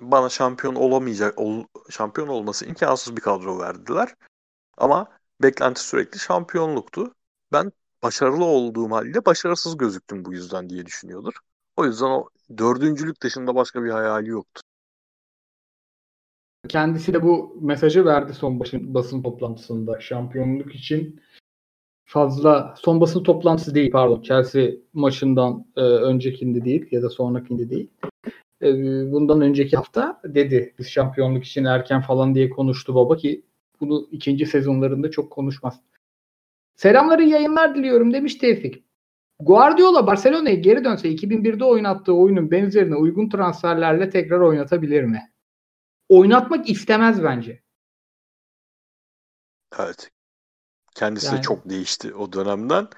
Speaker 2: Bana şampiyon olamayacak, ol- şampiyon olması imkansız bir kadro verdiler. Ama beklenti sürekli şampiyonluktu. Ben başarılı olduğum halde başarısız gözüktüm bu yüzden diye düşünüyordur. O yüzden o dördüncülük dışında başka bir hayali yoktu.
Speaker 1: Kendisi de bu mesajı verdi son başın, basın toplantısında. Şampiyonluk için fazla son basın toplantısı değil pardon. Chelsea maçından e, öncekinde değil ya da sonrakinde değil. E, bundan önceki hafta dedi biz şampiyonluk için erken falan diye konuştu baba ki bunu ikinci sezonlarında çok konuşmaz. Selamları yayınlar diliyorum demiş Tevfik. Guardiola Barcelona'ya geri dönse 2001'de oynattığı oyunun benzerine uygun transferlerle tekrar oynatabilir mi? oynatmak istemez bence.
Speaker 2: Evet. Kendisi
Speaker 1: Yani-
Speaker 2: de çok değişti o dönemden.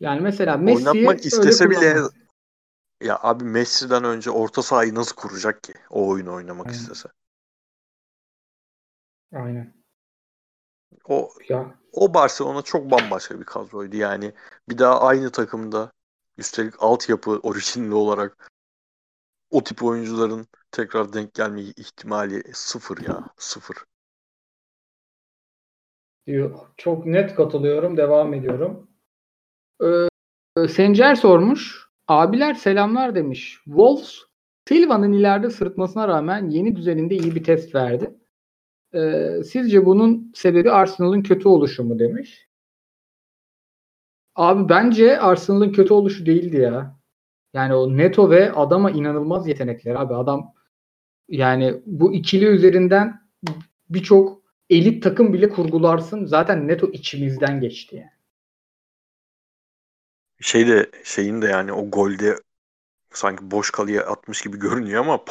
Speaker 1: Yani mesela Messi'yi
Speaker 2: Oynatmak istese bile. Ya abi Messi'den önce orta sahayı nasıl kuracak ki o oyunu oynamak
Speaker 1: Aynen.
Speaker 2: istese?
Speaker 1: Aynen.
Speaker 2: O
Speaker 1: Ya
Speaker 2: o Barcelona çok bambaşka bir kadroydu yani. Bir daha aynı takımda üstelik altyapı orijinli olarak o tip oyuncuların tekrar denk gelme ihtimali sıfır ya. Sıfır.
Speaker 1: Çok net katılıyorum. Devam ediyorum. Ee, Sencer sormuş. Abiler selamlar demiş. Wolves Silva'nın ileride sırıtmasına rağmen yeni düzeninde iyi bir test verdi. Ee, sizce bunun sebebi Arsenal'ın kötü oluşu mu demiş. Abi bence Arsenal'ın kötü oluşu değildi ya. Yani o Neto ve adama inanılmaz yetenekler abi. Adam yani bu ikili üzerinden birçok elit takım bile kurgularsın. Zaten Neto içimizden geçti yani.
Speaker 2: Şey de şeyin de yani o golde sanki boş kaleye atmış gibi görünüyor ama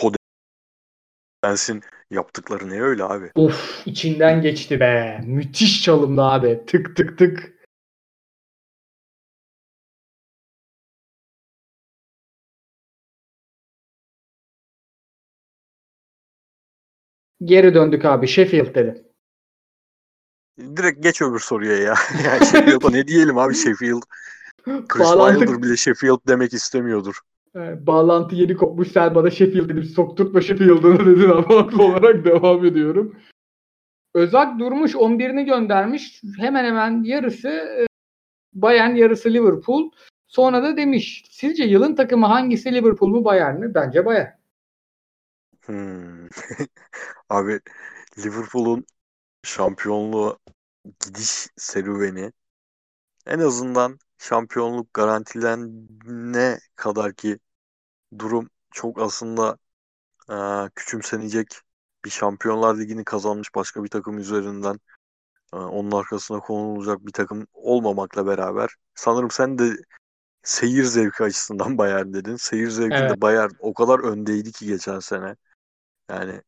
Speaker 2: Podens'in yaptıkları ne öyle abi?
Speaker 1: Of içinden geçti be. Müthiş çalımdı abi. Tık tık tık. Geri döndük abi. Sheffield dedi.
Speaker 2: Direkt geç öbür soruya ya. (laughs) yani Sheffield'a ne diyelim abi Sheffield. Chris
Speaker 1: Bağlantı,
Speaker 2: Wilder bile Sheffield demek istemiyordur.
Speaker 1: e, bağlantı yeni kopmuş. Sen bana Sheffield dedim. Sokturtma Sheffield'ını (laughs) dedin ama haklı olarak devam ediyorum. Özak Durmuş 11'ini göndermiş. Hemen hemen yarısı e, Bayern yarısı Liverpool. Sonra da demiş sizce yılın takımı hangisi Liverpool mu Bayern mi? Bence Bayern.
Speaker 2: Hmm. (laughs) Abi Liverpool'un şampiyonluğa gidiş serüveni en azından şampiyonluk garantilenene kadar ki durum çok aslında eee, küçümsenecek bir Şampiyonlar Ligi'ni kazanmış başka bir takım üzerinden eee, onun arkasına konulacak bir takım olmamakla beraber sanırım sen de seyir zevki açısından (laughs) Bayern dedin. Seyir zevkinde
Speaker 1: Evet.
Speaker 2: Bayern o kadar öndeydi ki geçen sene. Yani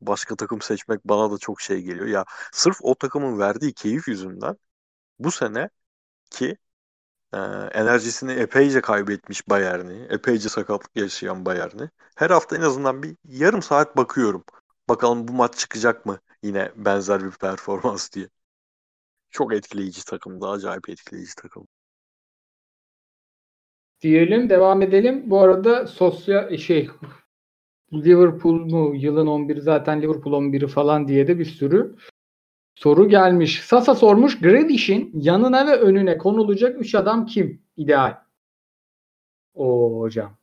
Speaker 2: başka takım seçmek bana da çok şey geliyor. Ya sırf o takımın verdiği keyif yüzünden bu sene ki e, enerjisini epeyce kaybetmiş Bayern'i, epeyce sakatlık yaşayan Bayern'i. Her hafta en azından bir yarım saat bakıyorum. Bakalım bu maç çıkacak mı yine benzer bir performans diye. Çok etkileyici takımdı, acayip etkileyici takım.
Speaker 1: Diyelim devam edelim. Bu arada sosyal şey Liverpool mu yılın 11'i zaten Liverpool 11'i falan diye de bir sürü soru gelmiş. Sasa sormuş Grealish'in yanına ve önüne konulacak 3 adam kim? İdeal. O hocam.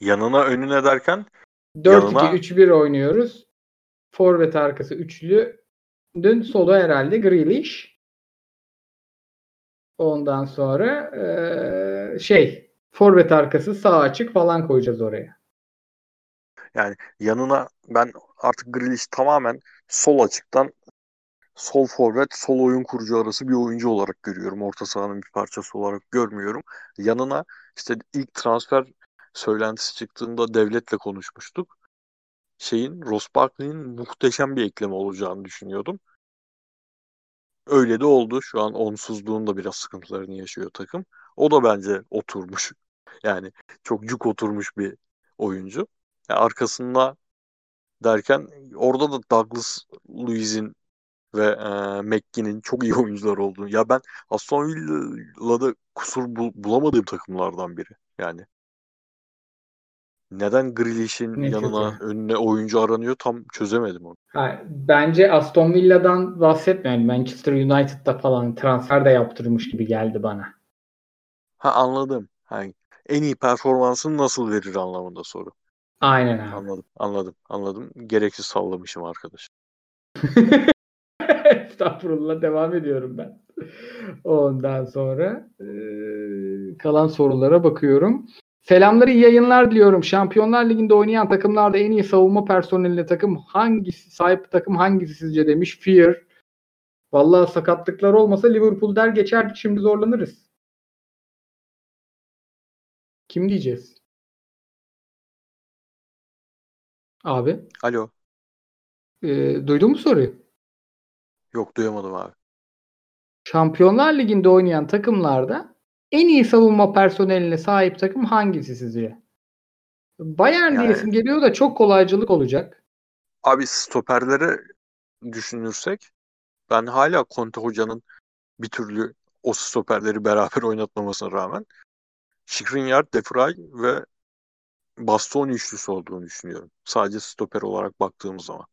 Speaker 2: Yanına önüne derken
Speaker 1: 4-2-3-1 oynuyoruz. Forvet arkası üçlü. Dün solo herhalde Grealish. Ondan sonra eee, şey forvet arkası sağ açık falan koyacağız oraya.
Speaker 2: yani yanına ben artık Grealish tamamen sol açıktan sol forvet, sol oyun kurucu arası bir oyuncu olarak görüyorum. Orta sahanın bir parçası olarak görmüyorum. Yanına işte ilk transfer söylentisi çıktığında devletle konuşmuştuk. Şeyin Ross Barkley'in muhteşem bir ekleme olacağını düşünüyordum. Öyle de oldu. Şu an onsuzluğun da biraz sıkıntılarını yaşıyor takım. O da bence oturmuş. (laughs) Yani çok cuk oturmuş bir oyuncu. Yani arkasında derken orada da Douglas Luiz'in ve e, McGinn'in çok iyi (laughs) oyuncular olduğunu. Ya ben Aston Villa'da kusur bul- bulamadığım takımlardan biri. Yani neden Grealish'in
Speaker 1: Ne
Speaker 2: yanına
Speaker 1: kötü.
Speaker 2: önüne oyuncu aranıyor tam çözemedim onu.
Speaker 1: Ha, bence Aston Villa'dan bahsetmiyorum. Manchester United'da falan transfer de yaptırmış gibi geldi bana.
Speaker 2: Ha anladım. Yani en iyi performansını nasıl verir anlamında soru.
Speaker 1: Aynen abi.
Speaker 2: Anladım, anladım, anladım. Gereksiz sallamışım arkadaş. (laughs) (laughs)
Speaker 1: Estağfurullah devam ediyorum ben. Ondan sonra eee, kalan sorulara bakıyorum. Selamları iyi yayınlar diliyorum. Şampiyonlar Ligi'nde oynayan takımlarda en iyi savunma personeline takım hangisi sahip takım hangisi sizce demiş. Fear. Vallahi sakatlıklar olmasa Liverpool der geçerdik şimdi zorlanırız. Kim diyeceğiz? Abi.
Speaker 2: Alo.
Speaker 1: E, duydun mu soruyu?
Speaker 2: Yok duyamadım abi.
Speaker 1: Şampiyonlar Ligi'nde oynayan takımlarda en iyi savunma personeline sahip takım hangisi sizce? Bayern yani, diyesim geliyor da çok kolaycılık olacak.
Speaker 2: Abi stoperlere düşünürsek ben hala Conte hocanın bir türlü o stoperleri beraber (laughs) oynatmamasına rağmen Skriniar, De Vrij ve Bastoni üçlüsü olduğunu düşünüyorum. Sadece stoper olarak baktığımız zaman.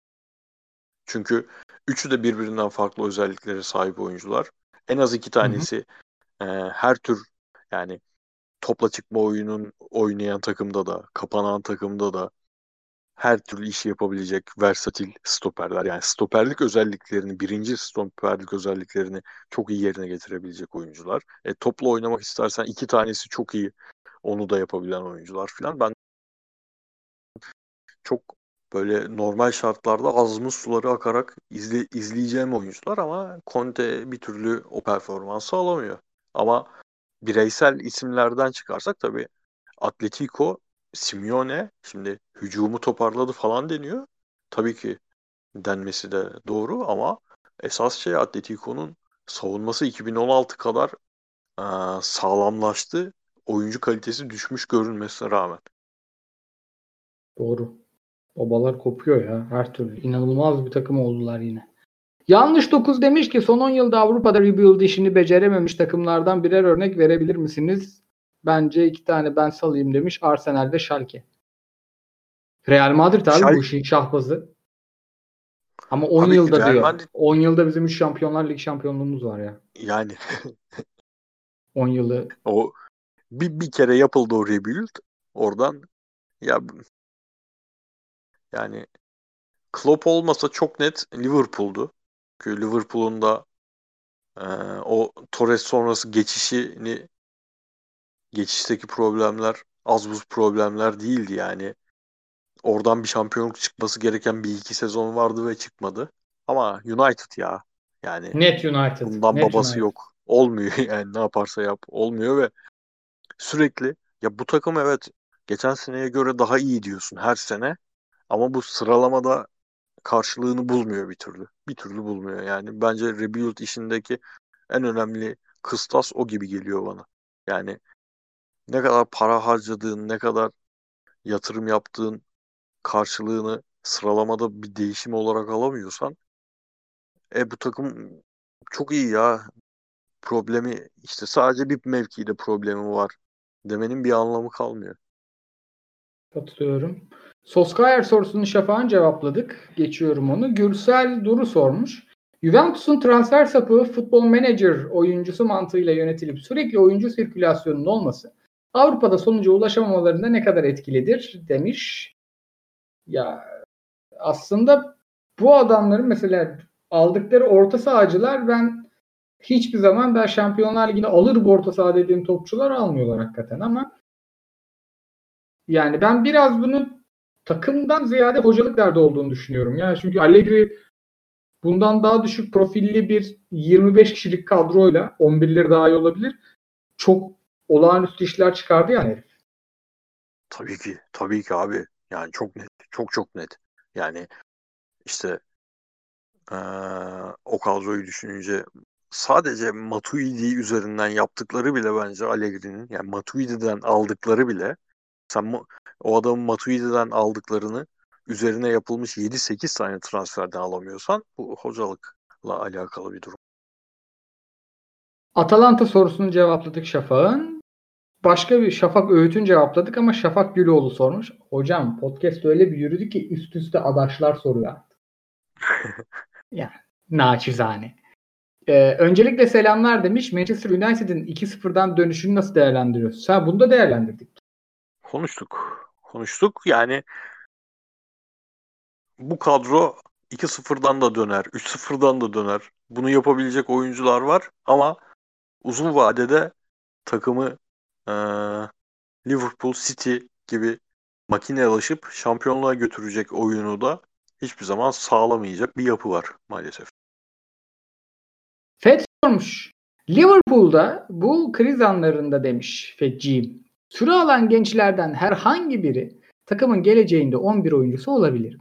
Speaker 2: Çünkü üçü de birbirinden farklı özelliklere sahip oyuncular. En az iki tanesi hı hı. E, her tür yani topla çıkma oyunun oynayan takımda da, kapanan takımda da her türlü işi yapabilecek versatil stoperler. Yani stoperlik özelliklerini, birinci stoperlik özelliklerini çok iyi yerine getirebilecek oyuncular. E, topla oynamak istersen iki tanesi çok iyi onu da yapabilen oyuncular falan. Ben çok böyle normal şartlarda azmış suları akarak izle, izleyeceğim oyuncular ama Conte bir türlü o performansı alamıyor. Ama bireysel isimlerden çıkarsak tabii Atletico, Simeone şimdi hücumu toparladı falan deniyor. Tabii ki denmesi de doğru ama esas şey Atletico'nun savunması 2016 kadar e, sağlamlaştı. Oyuncu kalitesi düşmüş görünmesine rağmen.
Speaker 1: Doğru. Babalar kopuyor ya her türlü. İnanılmaz bir takım oldular yine. Yanlış 9 demiş ki son 10 yılda Avrupa'da rebuild işini becerememiş takımlardan birer örnek verebilir misiniz? Bence iki tane ben salayım demiş Arsenal ve Schalke. Real Madrid abi Şal... bu işin şahbazı. Ama 10 abi, yılda Real diyor. Madrid... 10 yılda bizim 3 Şampiyonlar Ligi şampiyonluğumuz var ya.
Speaker 2: Yani
Speaker 1: 10 yılı.
Speaker 2: O bir, bir kere yapıldı o rebuild. Oradan ya yani Klopp olmasa çok net Liverpool'du. Çünkü Liverpool'un da e, o Torres sonrası geçişini geçişteki problemler az buz problemler değildi yani. Oradan bir şampiyonluk çıkması gereken bir iki sezon vardı ve çıkmadı. Ama United ya. Yani
Speaker 1: net United.
Speaker 2: Bundan
Speaker 1: net
Speaker 2: babası
Speaker 1: United.
Speaker 2: yok. Olmuyor (laughs) yani ne yaparsa yap. Olmuyor ve sürekli ya bu takım evet geçen seneye göre daha iyi diyorsun her sene. Ama bu sıralamada karşılığını bulmuyor bir türlü. Bir türlü bulmuyor yani. Bence rebuild işindeki en önemli kıstas o gibi geliyor bana. Yani ne kadar para harcadığın, ne kadar yatırım yaptığın karşılığını sıralamada bir değişim olarak alamıyorsan e bu takım çok iyi ya. Problemi işte sadece bir mevkide problemi var demenin bir anlamı kalmıyor.
Speaker 1: Katılıyorum. Soskayer sorusunu Şafak'ın cevapladık. Geçiyorum onu. Gürsel Duru sormuş. Juventus'un transfer sapı futbol manager oyuncusu mantığıyla yönetilip sürekli oyuncu sirkülasyonunun olması Avrupa'da sonuca ulaşamamalarında ne kadar etkilidir demiş. Ya aslında bu adamların mesela aldıkları orta sahacılar ben hiçbir zaman ben Şampiyonlar Ligi'ne alır bu orta saha dediğim topçular almıyorlar hakikaten ama yani ben biraz bunun takımdan ziyade hocalık derdi olduğunu düşünüyorum. Yani çünkü Allegri bundan daha düşük profilli bir 25 kişilik kadroyla 11'leri daha iyi olabilir. Çok olağanüstü işler çıkardı yani herif.
Speaker 2: Tabii ki. Tabii ki abi. Yani çok net. Çok çok net. Yani işte ee, o kadroyu düşününce sadece Matuidi üzerinden yaptıkları bile bence Allegri'nin yani Matuidi'den aldıkları bile sen o adamın Matuidi'den aldıklarını üzerine yapılmış 7-8 tane transferden alamıyorsan bu hocalıkla alakalı bir durum.
Speaker 1: Atalanta sorusunu cevapladık Şafak'ın. Başka bir Şafak Öğüt'ün cevapladık ama Şafak Güloğlu sormuş. Hocam podcast öyle bir yürüdü ki üst üste adaşlar soruyor. yani (laughs) naçizane. Ee, öncelikle selamlar demiş. Manchester United'in 2-0'dan dönüşünü nasıl değerlendiriyorsun? Sen bunu da değerlendirdik.
Speaker 2: Konuştuk. Konuştuk. Yani bu kadro 2-0'dan da döner, 3-0'dan da döner. Bunu yapabilecek oyuncular var ama uzun vadede takımı e, Liverpool, City gibi makinelaşıp şampiyonluğa götürecek oyunu da hiçbir zaman sağlamayacak bir yapı var maalesef.
Speaker 1: Fed sormuş. Liverpool'da bu kriz anlarında demiş Fedciğim. Süre alan gençlerden herhangi biri takımın geleceğinde 11 oyuncusu olabilirim.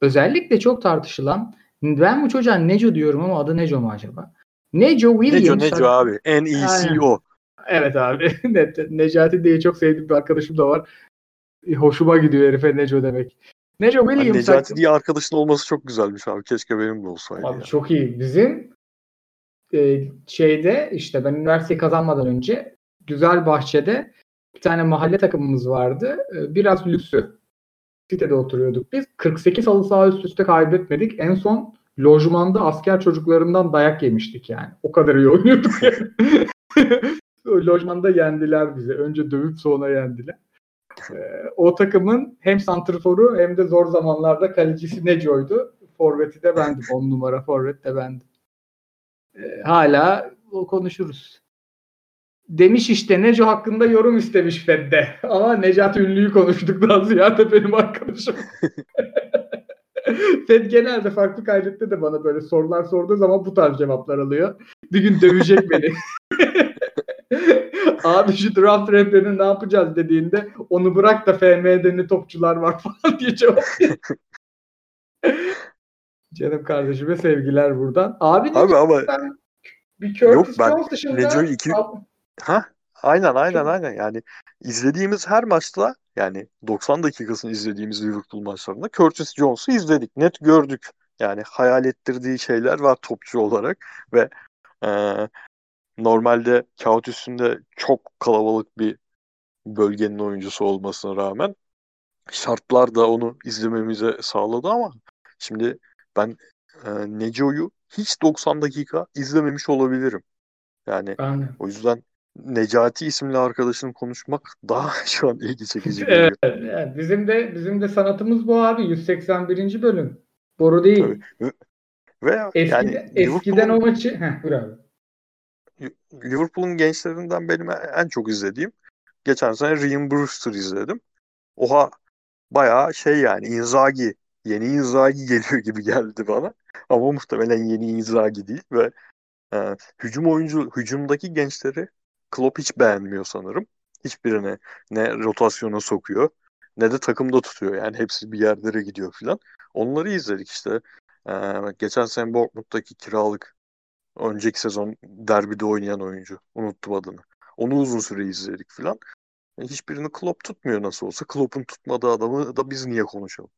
Speaker 1: Özellikle çok tartışılan ben bu çocuğa Neco diyorum ama adı Neco mu acaba? Neco Williams.
Speaker 2: Neco Neco abi. En iyisi o.
Speaker 1: Evet abi. (laughs) Necati diye çok sevdiğim bir arkadaşım da var. Hoşuma gidiyor herife Neco demek. Neco
Speaker 2: Hani
Speaker 1: Williams.
Speaker 2: Necati diye arkadaşın olması çok güzelmiş abi. Keşke benim de olsaydı.
Speaker 1: Abi
Speaker 2: ya.
Speaker 1: çok iyi. Bizim e, şeyde işte ben üniversiteyi kazanmadan önce Güzel Bahçe'de bir tane mahalle takımımız vardı. E, biraz lüksü. Sitede oturuyorduk biz. 48 halı saha üst üste kaybetmedik. En son lojmanda asker çocuklarından dayak yemiştik yani. O kadar iyi oynuyorduk yani. (laughs) Lojmanda yendiler bizi. Önce dövüp sonra yendiler. E, o takımın hem santrforu hem de zor zamanlarda kalecisi Neco'ydu. Forvet'i de bendim. 10 numara forvet de bendim. E, hala konuşuruz. Demiş işte Neco hakkında yorum istemiş Fed'de. (laughs) Ama Necati Ünlü'yü konuştuk daha ziyade benim arkadaşım. (laughs) Fed genelde farklı kaydette de bana böyle sorular sorduğu zaman bu tarz cevaplar alıyor. Bir gün dövecek beni. (laughs) Abi şu draft rehberini ne yapacağız dediğinde onu bırak da FM'de ne topçular var falan diye cevap Canım kardeşime sevgiler buradan. Abi,
Speaker 2: Abi ama
Speaker 1: bir Curtis
Speaker 2: Yok, ben
Speaker 1: Jones dışında
Speaker 2: Neco'yu iki-
Speaker 1: Abi,
Speaker 2: ha aynen aynen aynen yani izlediğimiz her maçta yani 90 dakikasını izlediğimiz Liverpool maçlarında Curtis Jones'u izledik. Net gördük. Yani hayal ettirdiği şeyler var topçu olarak ve e, normalde kağıt üstünde çok kalabalık bir bölgenin oyuncusu olmasına rağmen şartlar da onu izlememize sağladı ama şimdi ben e, Neco'yu hiç 90 dakika izlememiş olabilirim. Yani
Speaker 1: ben
Speaker 2: o yüzden Necati isimli arkadaşını konuşmak daha (laughs) şu an ilgi çekici geliyor.
Speaker 1: Evet, evet. bizim de bizim de sanatımız bu abi 181. bölüm. Boru değil.
Speaker 2: Tabii. Ve
Speaker 1: Eskiden,
Speaker 2: yani
Speaker 1: eskiden o maçı Heh, buyur abi.
Speaker 2: Liverpool'un gençlerinden benim en çok izlediğim geçen sene Ryan Brewster izledim. Oha bayağı şey yani Inzaghi yeni Inzaghi (laughs) geliyor gibi geldi bana. Ama muhtemelen yeni Inzaghi değil ve e, hücum oyuncu hücumdaki gençleri Klopp hiç beğenmiyor sanırım. Hiçbirine ne rotasyona sokuyor ne de takımda tutuyor. Yani hepsi bir yerlere gidiyor filan. Onları izledik işte. E, geçen sene Bournemouth'taki kiralık önceki sezon derbide oynayan oyuncu. Unuttum adını. Onu uzun süre izledik filan. E, Hiçbirini Klopp tutmuyor nasıl olsa. Klopp'un tutmadığı adamı da biz niye konuşalım?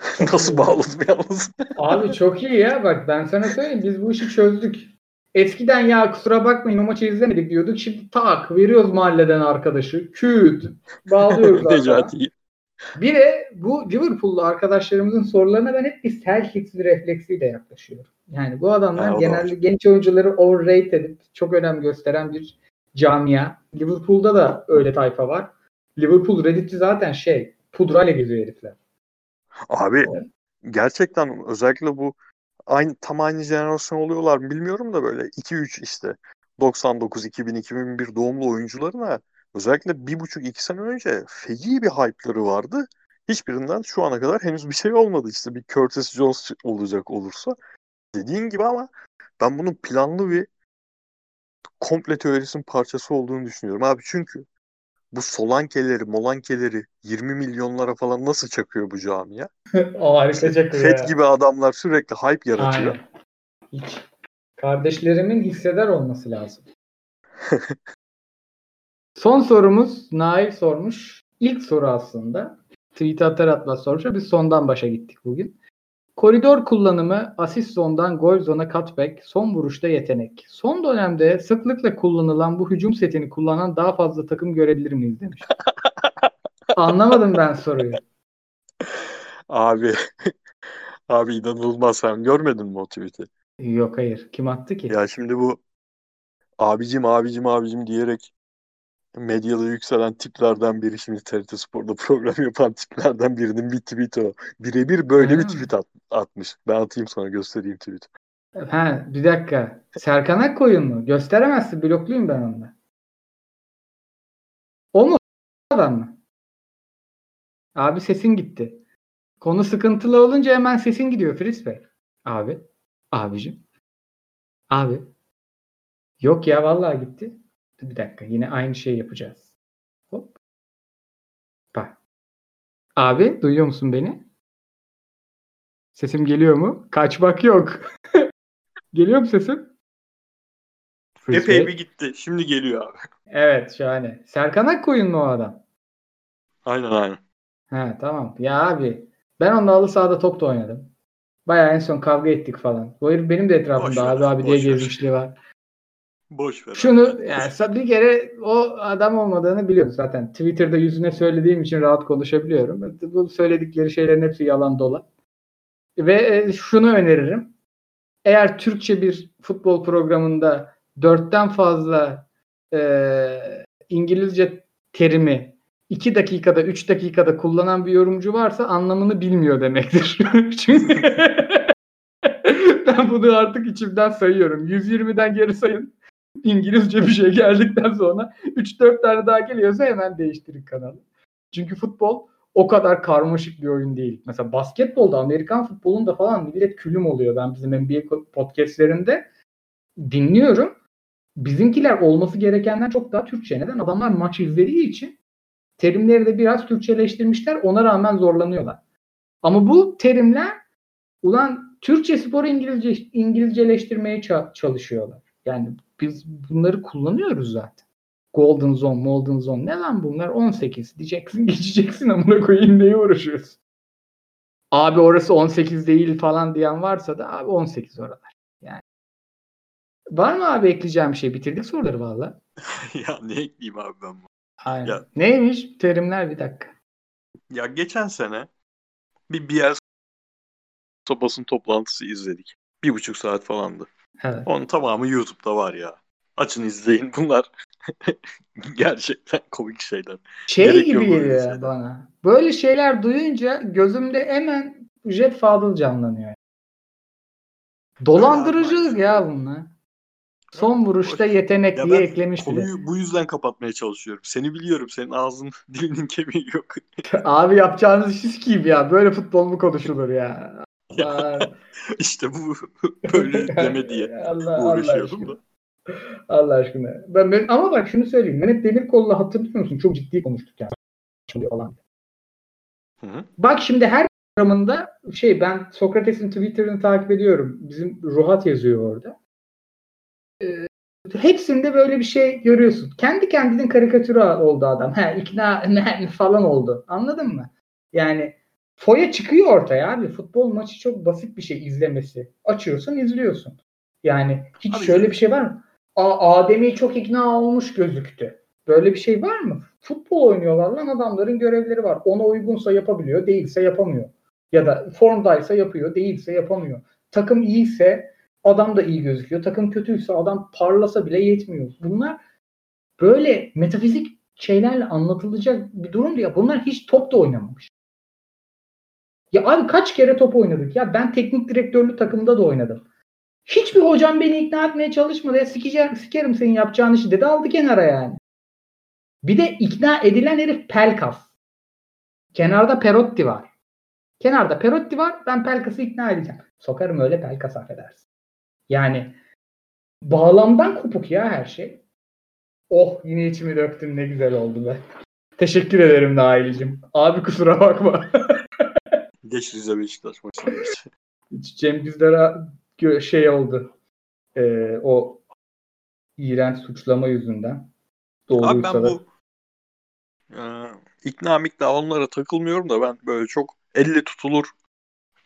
Speaker 2: (laughs) Nasıl bağladım yalnız?
Speaker 1: Abi çok iyi ya bak ben sana söyleyeyim biz bu işi çözdük. Eskiden ya kusura bakmayın o maçı izlemedik diyorduk. Şimdi tak veriyoruz mahalleden arkadaşı. Küt. Bağlıyoruz. (laughs)
Speaker 2: Necati'yi.
Speaker 1: Bir de bu Liverpool'lu arkadaşlarımızın sorularına ben hep bir Celtics refleksiyle yaklaşıyorum. Yani bu adamlar
Speaker 2: Ha,
Speaker 1: genelde
Speaker 2: var.
Speaker 1: genç oyuncuları overrate edip çok önem gösteren bir camia. Liverpool'da da öyle tayfa var. Liverpool Reddit'i zaten şey pudrayla geziyor herifler.
Speaker 2: Abi gerçekten özellikle bu aynı tam aynı jenerasyon oluyorlar mı bilmiyorum da böyle 2-3 işte 99, 2000, 2001 doğumlu oyuncularına özellikle bir buçuk iki sene önce feci bir hype'ları vardı. Hiçbirinden şu ana kadar henüz bir şey olmadı. İşte bir Curtis Jones olacak olursa. Dediğin gibi ama ben bunun planlı bir komple teorisinin parçası olduğunu düşünüyorum abi. Çünkü bu Solankeleri, Molankeleri 20 milyonlara falan nasıl çakıyor bu camia? (laughs)
Speaker 1: o harika çakıyor
Speaker 2: Fed gibi adamlar sürekli hype yaratıyor.
Speaker 1: Aynen. Hiç. Kardeşlerimin hisseder olması lazım. (laughs) Son sorumuz Nail sormuş. İlk soru aslında. Tweet atar atmaz sormuş. Biz sondan başa gittik bugün. Koridor kullanımı, asist zondan gol zona cutback, son vuruşta yetenek. Son dönemde sıklıkla kullanılan bu hücum setini kullanan daha fazla takım görebilir miyiz demiş. (laughs) Anlamadım ben soruyu.
Speaker 2: Abi (laughs) abi inanılmaz sen görmedin mi o tweet'i?
Speaker 1: Yok hayır. Kim attı ki?
Speaker 2: Ya şimdi bu abicim abicim abicim diyerek medyada yükselen tiplerden biri şimdi TRT Spor'da (laughs) program yapan tiplerden birinin bir tweet'i o. Birebir böyle bir
Speaker 1: Ha.
Speaker 2: tweet at- atmış. Ben atayım sana göstereyim tweet.
Speaker 1: Ha, bir dakika. Serkan Akkoyun mu? Gösteremezsin. Blokluyum ben onunla. O mu? Adam mı? Abi sesin gitti. Konu sıkıntılı olunca hemen sesin gidiyor Filiz Bey. Abi. Abicim. Abi. Yok ya vallahi gitti. Bir dakika. Yine aynı şeyi yapacağız. Hop. Bak. Abi duyuyor musun beni? Sesim geliyor mu? Kaçmak yok. (laughs) geliyor mu sesim?
Speaker 2: Epey bir gitti. Şimdi geliyor abi.
Speaker 1: Evet şahane. Serkan Akkoyun mu o adam?
Speaker 2: Aynen aynen.
Speaker 1: He tamam. Ya abi ben onunla halı sahada top da oynadım. Bayağı en son kavga ettik falan. Bu herif benim de etrafımda abi abi diye gezmişliği var.
Speaker 2: Boş ver.
Speaker 1: Şunu yani bir kere o adam olmadığını biliyorum zaten. Twitter'da yüzüne söylediğim için rahat konuşabiliyorum. Bu söyledikleri şeylerin hepsi yalan dolan. Ve e, şunu öneririm. Eğer Türkçe bir futbol programında dörtten fazla e, İngilizce terimi 2 dakikada 3 dakikada kullanan bir yorumcu varsa anlamını bilmiyor demektir. (laughs) Çünkü (laughs) ben bunu artık içimden sayıyorum. 120'den geri sayın. İngilizce bir şey geldikten sonra 3-4 tane daha geliyorsa hemen değiştirin kanalı. Çünkü futbol o kadar karmaşık bir oyun değil. Mesela basketbolda Amerikan futbolunda falan millet külüm oluyor. Ben bizim NBA podcastlerinde dinliyorum. Bizimkiler olması gerekenden çok daha Türkçe. Neden? Adamlar maç izlediği için terimleri de biraz Türkçeleştirmişler. Ona rağmen zorlanıyorlar. Ama bu terimler ulan Türkçe sporu İngilizce İngilizceleştirmeye çalışıyorlar. Yani biz bunları kullanıyoruz zaten. Golden Zone, Golden Zone. Ne lan bunlar? 18. Diyeceksin (laughs) geçeceksin amına koyayım neye uğraşıyorsun? Abi orası 18 değil falan diyen varsa da abi 18 oralar. Yani. Var mı abi ekleyeceğim bir şey? Bitirdik soruları valla. (laughs)
Speaker 2: ya ne ekleyeyim abi ben bu?
Speaker 1: Aynen. Ya, Neymiş terimler bir dakika.
Speaker 2: Ya geçen sene bir Bielsa basın toplantısı izledik. Bir buçuk saat falandı. Evet. Onun tamamı YouTube'da var ya. Açın izleyin bunlar. (laughs) Gerçekten komik şeyler.
Speaker 1: Şey Gerek gibi geliyor şeyler. bana. Böyle şeyler duyunca gözümde hemen Jet Fadıl canlanıyor. Dolandırıcılık ya bunlar. Son vuruşta yetenekliye eklemiş
Speaker 2: konuyu bile. bu yüzden kapatmaya çalışıyorum. Seni biliyorum. Senin ağzın (laughs) dilinin kemiği yok.
Speaker 1: Abi yapacağınız iş sikiyim ya. Böyle futbol mu konuşulur ya?
Speaker 2: Ya (laughs) işte bu böyle deme diye (laughs) Allah, uğraşıyordum Allah da.
Speaker 1: Allah aşkına. Ben, ben, ama bak şunu söyleyeyim. Mehmet Demirkol'la hatırlıyor musun? Çok ciddi konuştuk yani. Falan. Hı hı. Bak şimdi her programında şey ben Sokrates'in Twitter'ını takip ediyorum. Bizim Ruhat yazıyor orada. Ee, hepsinde böyle bir şey görüyorsun. Kendi kendinin karikatürü oldu adam. Ha ikna (laughs) falan oldu. Anladın mı? Yani foya çıkıyor ortaya abi. Futbol maçı çok basit bir şey izlemesi. Açıyorsun izliyorsun. Yani hiç abi, şöyle bir şey var mı? Adem'i çok ikna olmuş gözüktü. Böyle bir şey var mı? Futbol oynuyorlar lan adamların görevleri var. Ona uygunsa yapabiliyor, değilse yapamıyor. Ya da formdaysa yapıyor, değilse yapamıyor. Takım iyiyse adam da iyi gözüküyor. Takım kötüyse adam parlasa bile yetmiyor. Bunlar böyle metafizik şeylerle anlatılacak bir durum ya. Bunlar hiç top da oynamamış. Ya abi kaç kere top oynadık ya. Ben teknik direktörlü takımda da oynadım. Hiçbir hocam beni ikna etmeye çalışmadı. Ya sikeceğim, sikerim senin yapacağın işi dedi aldı kenara yani. Bir de ikna edilen herif Pelkas. Kenarda Perotti var. Kenarda Perotti var. Ben Pelkas'ı ikna edeceğim. Sokarım öyle Pelkas affedersin. Yani bağlamdan kopuk ya her şey. Oh yine içimi döktüm ne güzel oldu be. Teşekkür ederim Nail'cim. Abi kusura bakma. (laughs)
Speaker 2: Geç Rize Beşiktaş maçına
Speaker 1: Cem Dizdar'a şey oldu. E, o iğrenç suçlama yüzünden.
Speaker 2: Abi ben bu e, ikna mikna onlara takılmıyorum da ben böyle çok elle tutulur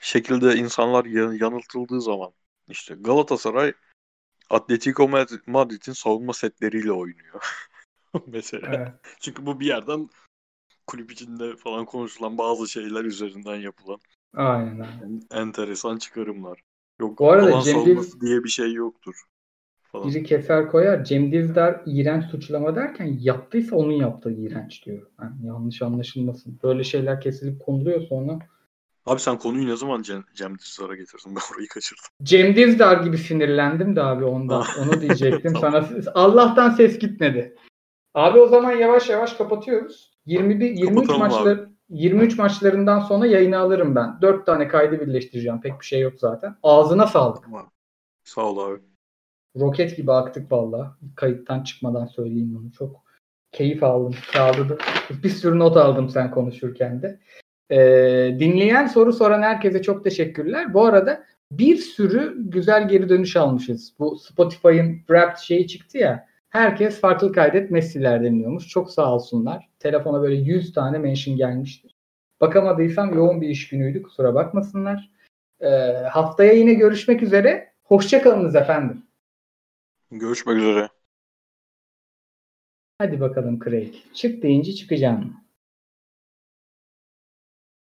Speaker 2: şekilde insanlar yanıltıldığı zaman işte Galatasaray Atletico Madrid'in savunma setleriyle oynuyor. (laughs) Mesela. Evet. Çünkü bu bir yerden kulüp içinde falan konuşulan bazı şeyler üzerinden yapılan.
Speaker 1: Aynen.
Speaker 2: enteresan çıkarımlar. Yok
Speaker 1: Bu arada Cem Diz...
Speaker 2: diye bir şey yoktur.
Speaker 1: Falan. Biri keser koyar. Cem Dizdar iğrenç suçlama derken yaptıysa onun yaptığı iğrenç diyor. Yani yanlış anlaşılmasın. Böyle şeyler kesilip konuluyor sonra.
Speaker 2: Abi sen konuyu ne zaman Cem, Cem Dizdar'a getirdin? Ben orayı kaçırdım.
Speaker 1: Cem Dizdar gibi sinirlendim de abi ondan. Onu diyecektim tamam. (laughs) sana. Allah'tan ses gitmedi. Abi o zaman yavaş yavaş kapatıyoruz. 21 23 maçları 23 maçlarından sonra yayını alırım ben. 4 tane kaydı birleştireceğim. Pek bir şey yok zaten. Ağzına sağlık.
Speaker 2: Sağ ol abi.
Speaker 1: Roket gibi aktık valla. Kayıttan çıkmadan söyleyeyim bunu. Çok keyif aldım. Kağıdı Bir sürü not aldım sen konuşurken de. E, dinleyen soru soran herkese çok teşekkürler. Bu arada bir sürü güzel geri dönüş almışız. Bu Spotify'ın Wrapped şeyi çıktı ya. Herkes farklı kaydet Messi'ler deniliyormuş. Çok sağ olsunlar. Telefona böyle 100 tane mention gelmiştir. Bakamadıysam yoğun bir iş günüydü. Kusura bakmasınlar. Ee, haftaya yine görüşmek üzere. Hoşçakalınız efendim.
Speaker 2: Görüşmek üzere.
Speaker 1: Hadi bakalım Craig. Çık deyince çıkacağım.